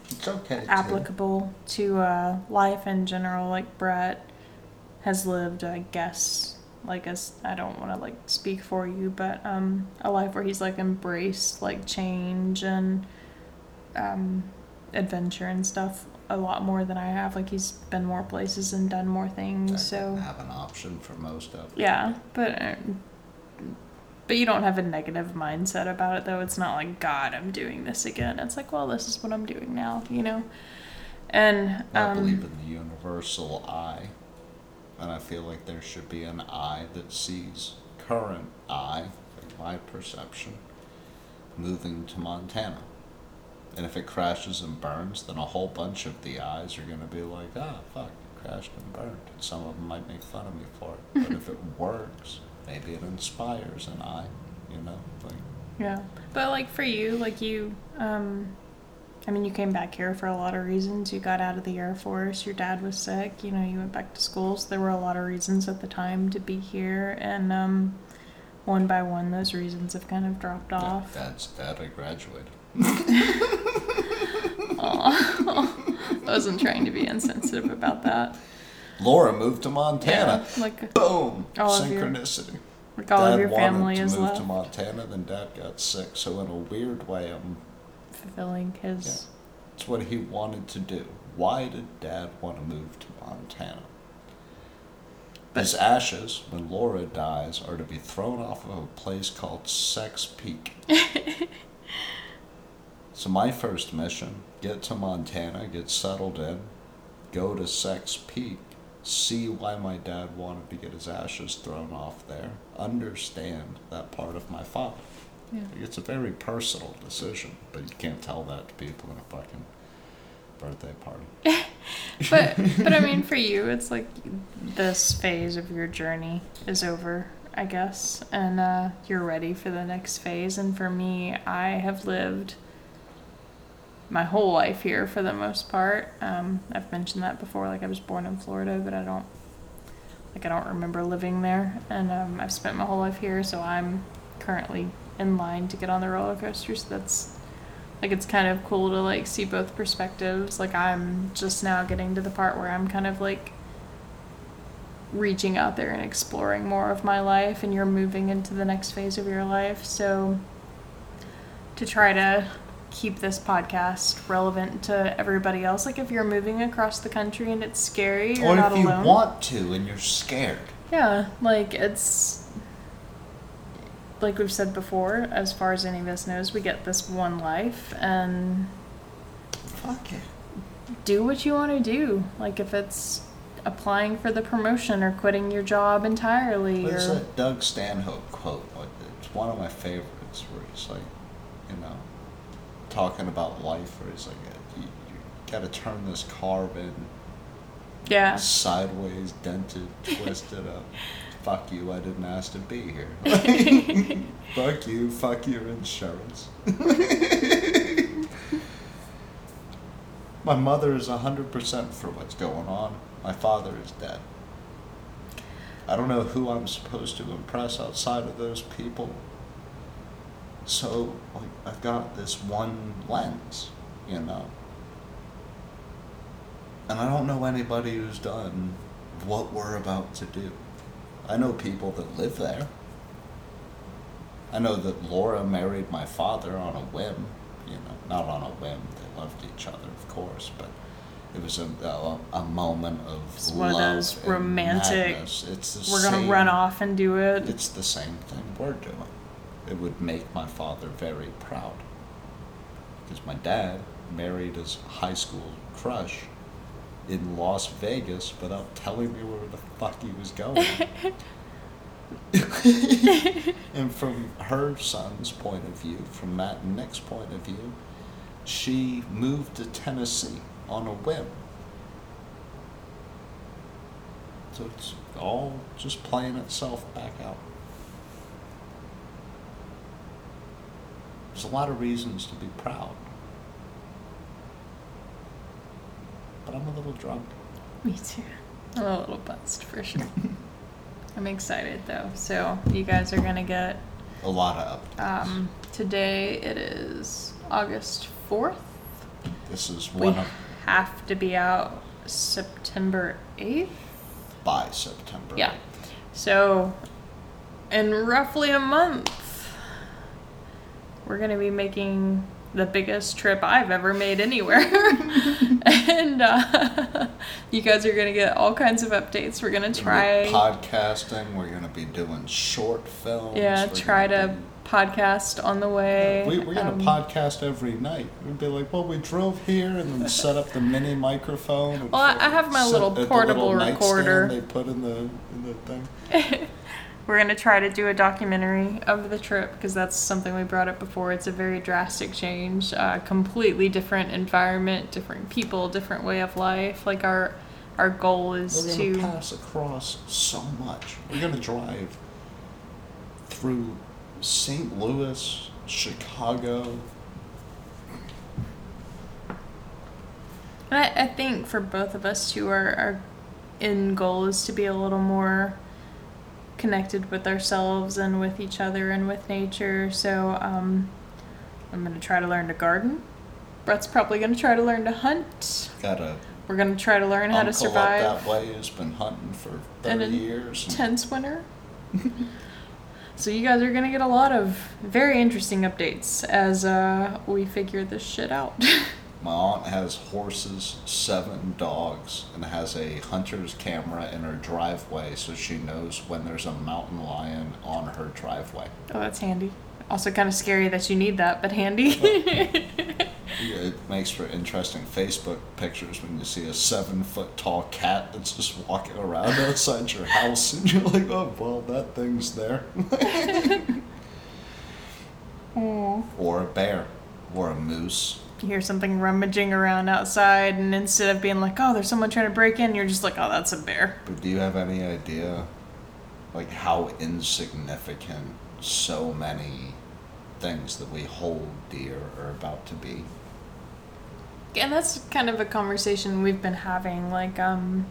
It's okay. to- applicable to uh, life in general. Like Brett has lived, I guess, like as I don't want to like speak for you, but um, a life where he's like embraced like change and um, adventure and stuff a lot more than I have. Like he's been more places and done more things. didn't So have an option for most of it. yeah, but. Uh, but you don't have a negative mindset about it, though. It's not like God, I'm doing this again. It's like, well, this is what I'm doing now, you know. And I um, believe in the universal eye, and I feel like there should be an eye that sees current eye, like my perception, moving to Montana. And if it crashes and burns, then a whole bunch of the eyes are going to be like, ah, fuck, it crashed and burned. And some of them might make fun of me for it. But if it works, maybe it inspires an eye, you know? Like, Yeah. But like for you, like you um I mean you came back here for a lot of reasons. You got out of the Air Force, your dad was sick, you know, you went back to school. So there were a lot of reasons at the time to be here and um one by one those reasons have kind of dropped off. dad's dad, I graduated. I wasn't trying to be insensitive about that. Laura moved to Montana. Yeah, like Boom! All of your- Synchronicity. like all Dad of your family wanted to is move left to Montana, then Dad got sick. So in a weird way, I'm, fulfilling his it's what he wanted to do. Why did Dad want to move to Montana? But- His ashes, when Laura dies, are to be thrown off of a place called Sex Peak. so my first mission: get to Montana, get settled in, go to Sex Peak, see why my dad wanted to get his ashes thrown off there, understand that part of my father. yeah. It's a very personal decision, but you can't tell that to people in a fucking birthday party. but but I mean, for you, it's like this phase of your journey is over, I guess, and uh, you're ready for the next phase. And for me, I have lived my whole life here for the most part. Um, I've mentioned that before. Like I was born in Florida, but I don't like I don't remember living there, and um, I've spent my whole life here. So I'm currently in line to get on the roller coaster. So that's like it's kind of cool to like see both perspectives. Like I'm just now getting to the part where I'm kind of like reaching out there and exploring more of my life and you're moving into the next phase of your life. So to try to keep this podcast relevant to everybody else. Like if you're moving across the country and it's scary, you're or not if you alone. want to and you're scared. Yeah, like it's like we've said before, as far as any of us knows, we get this one life and Fuck it. do what you want to do. Like if it's applying for the promotion or quitting your job entirely is or that Doug Stanhope quote? Like, It's one of my favorites where he's like, you know, talking about life, where he's like, you, you gotta turn this carbon yeah. sideways, dented, twisted up. Fuck you, I didn't ask to be here. fuck you, fuck your insurance. My mother is 100% for what's going on. My father is dead. I don't know who I'm supposed to impress outside of those people. So, like, I've got this one lens, you know. And I don't know anybody who's done what we're about to do. I know people that live there. I know that Laura married my father on a whim, you know, not on a whim. They loved each other, of course, but it was a a, a moment of It's love one of those romantic, madness. It's the We're gonna run off and do it. It's the same thing we're doing. It would make my father very proud. Because my dad married his high school crush in Las Vegas without telling me where the fuck he was going. and from her son's point of view, from Matt and Nick's point of view, she moved to Tennessee on a whim. So it's all just playing itself back out. There's a lot of reasons to be proud. But I'm a little drunk. Me too. I'm a little buzzed for sure. I'm excited though. So you guys are gonna get A lot of updates. um, today. It is August fourth. this is We one of have to be out September eighth. by September. Yeah. So in roughly a month, we're gonna be making the biggest trip I've ever made anywhere. and uh, you guys are gonna get all kinds of updates. We're gonna be try. podcasting. We're gonna be doing short films. Yeah, we're try gonna be- podcast on the way. We, we're gonna Um, podcast every night. We'd be like, well, we drove here and then set up the mini microphone. Well, I- have my little portable nightstand recorder. They put in the in the thing. We're gonna try to do a documentary of the trip because that's something we brought up before. It's a very drastic change, uh, completely different environment, different people, different way of life. Like our our goal is We're gonna to pass across so much. We're gonna drive through St. Louis, Chicago. And I, I think for both of us too, our, our end goal is to be a little more connected with ourselves and with each other and with nature. So um, I'm gonna try to learn to garden. Brett's probably gonna try to learn to hunt. Got a We're gonna try to learn how to survive up that way who's been hunting for in thirty a years. and- tense winter. so you guys are gonna get a lot of very interesting updates as uh, we figure this shit out. My aunt has horses, seven dogs, and has a hunter's camera in her driveway so she knows when there's a mountain lion on her driveway. oh, that's handy. Also, kind of scary that you need that, but handy. Yeah, It makes for interesting Facebook pictures when you see a seven foot tall cat that's just walking around outside your house and you're like, oh, well, that thing's there. or a bear, or a moose, you hear something rummaging around outside, and instead of being like, "Oh, there's someone trying to break in," you're just like, "Oh, that's a bear." But do you have any idea, like how insignificant so many things that we hold dear are about to be? And that's kind of a conversation we've been having, like um,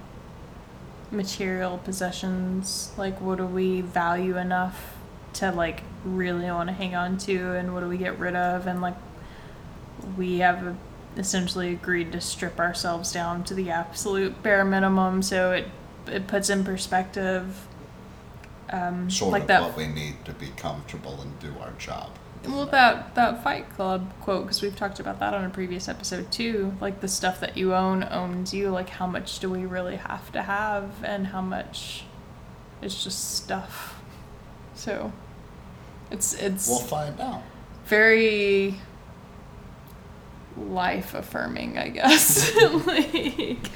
material possessions. Like, what do we value enough to like really want to hang on to, and what do we get rid of? And like, we have essentially agreed to strip ourselves down to the absolute bare minimum, so it it puts in perspective. Um, Sort like of that what we need to be comfortable and do our job. well, that that Fight Club quote, because we've talked about that on a previous episode too. Like the stuff that you own owns you. Like how much do we really have to have, and how much is just stuff. So, it's it's We'll find out. very life affirming, I guess. like,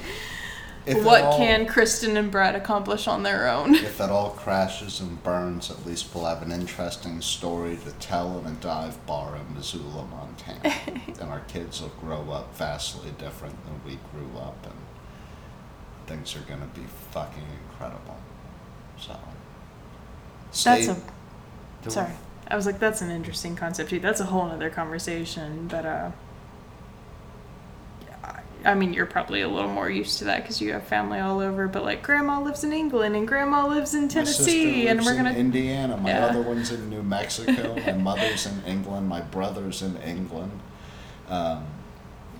If what all- can Kristen and Brett accomplish on their own? If it all crashes and burns, at least we'll have an interesting story to tell in a dive bar in Missoula, Montana. and our kids will grow up vastly different than we grew up, and things are going to be fucking incredible. So. That's a. Sorry. I was like, that's an interesting concept too. That's a whole other conversation, but uh, I- mean, you're probably a little more used to that because you have family all over. But like, grandma lives in England and grandma lives in Tennessee, and we're in gonna. Indiana. My Yeah. other one's in New Mexico. my mother's in England. My brother's in England. Um,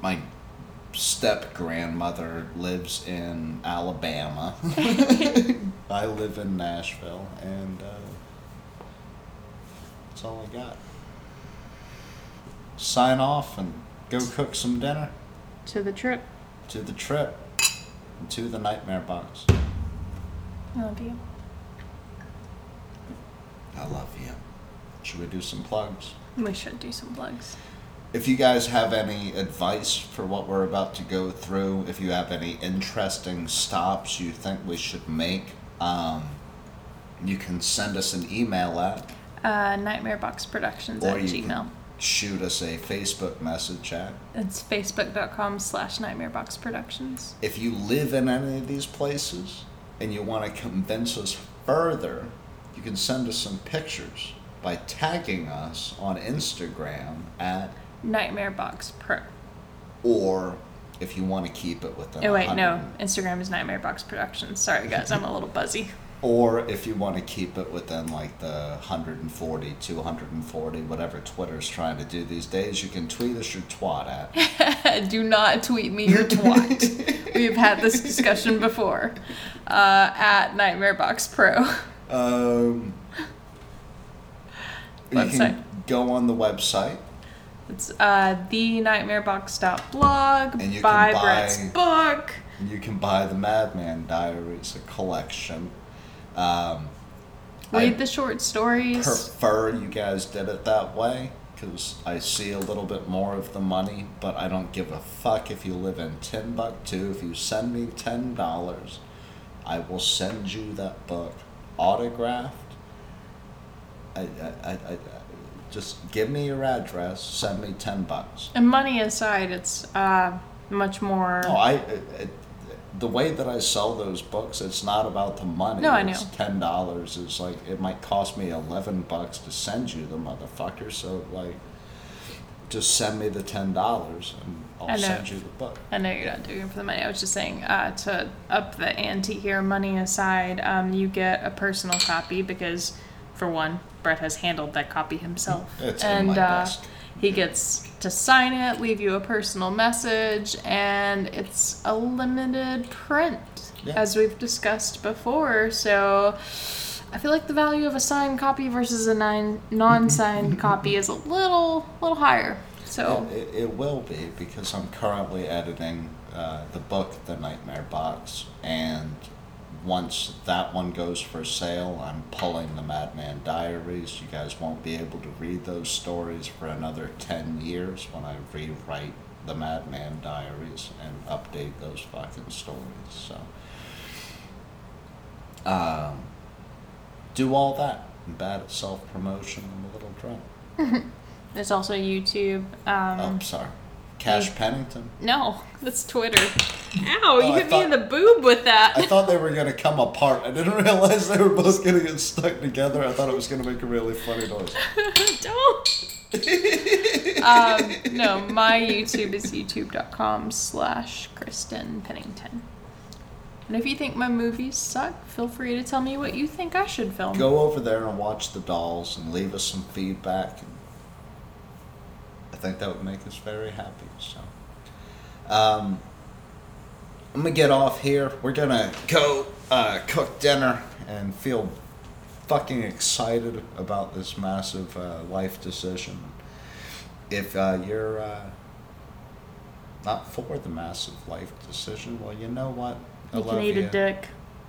my step grandmother lives in Alabama. I live in Nashville, and uh, that's all I got. Sign off and go cook some dinner to the trip. to the trip and to the nightmare box. I love you. I love you. Should we do some plugs? We should do some plugs. If you guys have any advice for what we're about to go through, if you have any interesting stops you think we should make, um, you can send us an email at, Uh, nightmareboxproductions at gmail. can shoot us a Facebook message at. It's facebook.com slash nightmareboxproductions. If you live in any of these places and you want to convince us further, you can send us some pictures by tagging us on Instagram at, Nightmarebox Pro. or if you want to keep it within Oh, wait, 100 no. Instagram is Nightmarebox Productions. Sorry, guys. I'm a little buzzy. Or if you want to keep it within like the 140, 240, whatever Twitter's trying to do these days, you can tweet us your twat at. Do not tweet me your twat. We've had this discussion before. Uh, at Nightmare Box Pro. Um, you Website. can go on the website. It's uh, thenightmarebox.blog. And you can buy buy- Brett's book. You can buy the Madman Diaries, a collection. Um, Read I the short stories. prefer you guys did it that way because I see a little bit more of the money, but I don't give a fuck if you live in Timbuktu. If you send me ten dollars, I will send you that book autographed. I, I, I, I, just give me your address. Send me ten bucks. and money aside, it's uh, much more. No, I. It, it, the way that I sell those books, it's not about the money. No, I it's know. Ten dollars is like it might cost me eleven bucks to send you the motherfucker. So like, just send me the ten dollars and I'll know. send you the book. I know you're not doing it for the money. I was just saying uh, to up the ante here, money aside, um, you get a personal copy because, for one, Brett has handled that copy himself, It's in and my uh, desk. He gets to sign it, leave you a personal message, and it's a limited print, Yeah. as we've discussed before. So. I feel like the value of a signed copy versus a non-signed copy is a little, little higher. So It, it, it will be because I'm currently editing uh, the book, The Nightmare Box, and once that one goes for sale, I'm pulling the Madman Diaries. You guys won't be able to read those stories for another 10 years when I rewrite the Madman Diaries and update those fucking stories. So, um, do all that. I'm bad at self promotion. I'm a little drunk. There's also YouTube. oh, Um, sorry. Cash Pennington. No, that's Twitter. Ow, you Oh, I hit me in the boob with that. I thought they were gonna come apart. I didn't realize they were both gonna get stuck together. I thought it was gonna make a really funny noise. Don't. um, no, my YouTube is youtube.com slash Kristen Pennington. And if you think my movies suck, feel free to tell me what you think I should film. Go over there and watch the dolls and leave us some feedback. Think that would make us very happy. So, um, I'm gonna get off here. We're gonna go uh, cook dinner and feel fucking excited about this massive uh, life decision. If uh, you're uh, not for the massive life decision, well, you know what? You can eat a dick.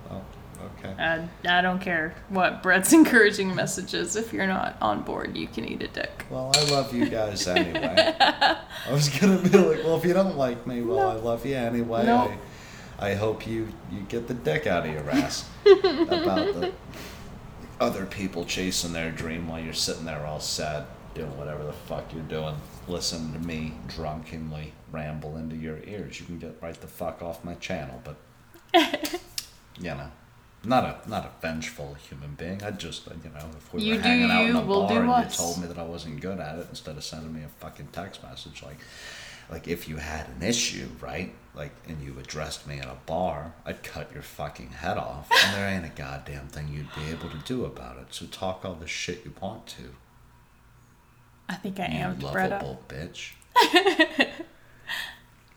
Oh, okay. I, I don't care what Brett's encouraging messages. If you're not on board, you can eat a dick. Well, I love you guys anyway. I was gonna be like, well, if you don't like me, well, I love you anyway. No. I, I hope you you get the dick out of your ass about the other people chasing their dream while you're sitting there all sad, doing whatever the fuck you're doing, listening to me drunkenly ramble into your ears. You can get right the fuck off my channel, but you know. Not a not a vengeful human being. I just you know if we You were hanging out in a we'll bar and us. you told me that I wasn't good at it instead of sending me a fucking text message like like if you had an issue right like and you addressed me in a bar I'd cut your fucking head off. And there ain't a goddamn thing you'd be able to do about it. So talk all the shit you want to. I think I you am lovable bitch.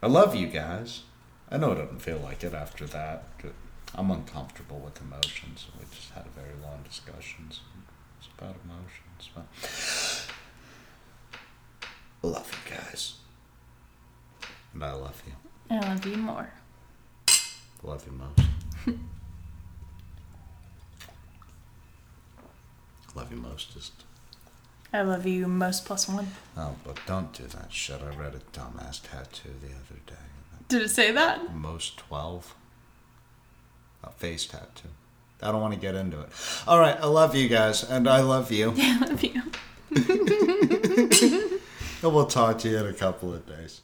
I love you guys. I know it doesn't feel like it after that I'm uncomfortable with emotions and we just had a very long discussion it's about emotions but love you guys and I love you I love you more. Love you most. love you mostest. I love you most plus one. Oh, but don't do that shit. I read a dumbass tattoo the other day. Did it say that? Most 12. A face tattoo. I don't want to get into it. All right, I love you guys, and I love you. I love you. and we'll talk to you in a couple of days.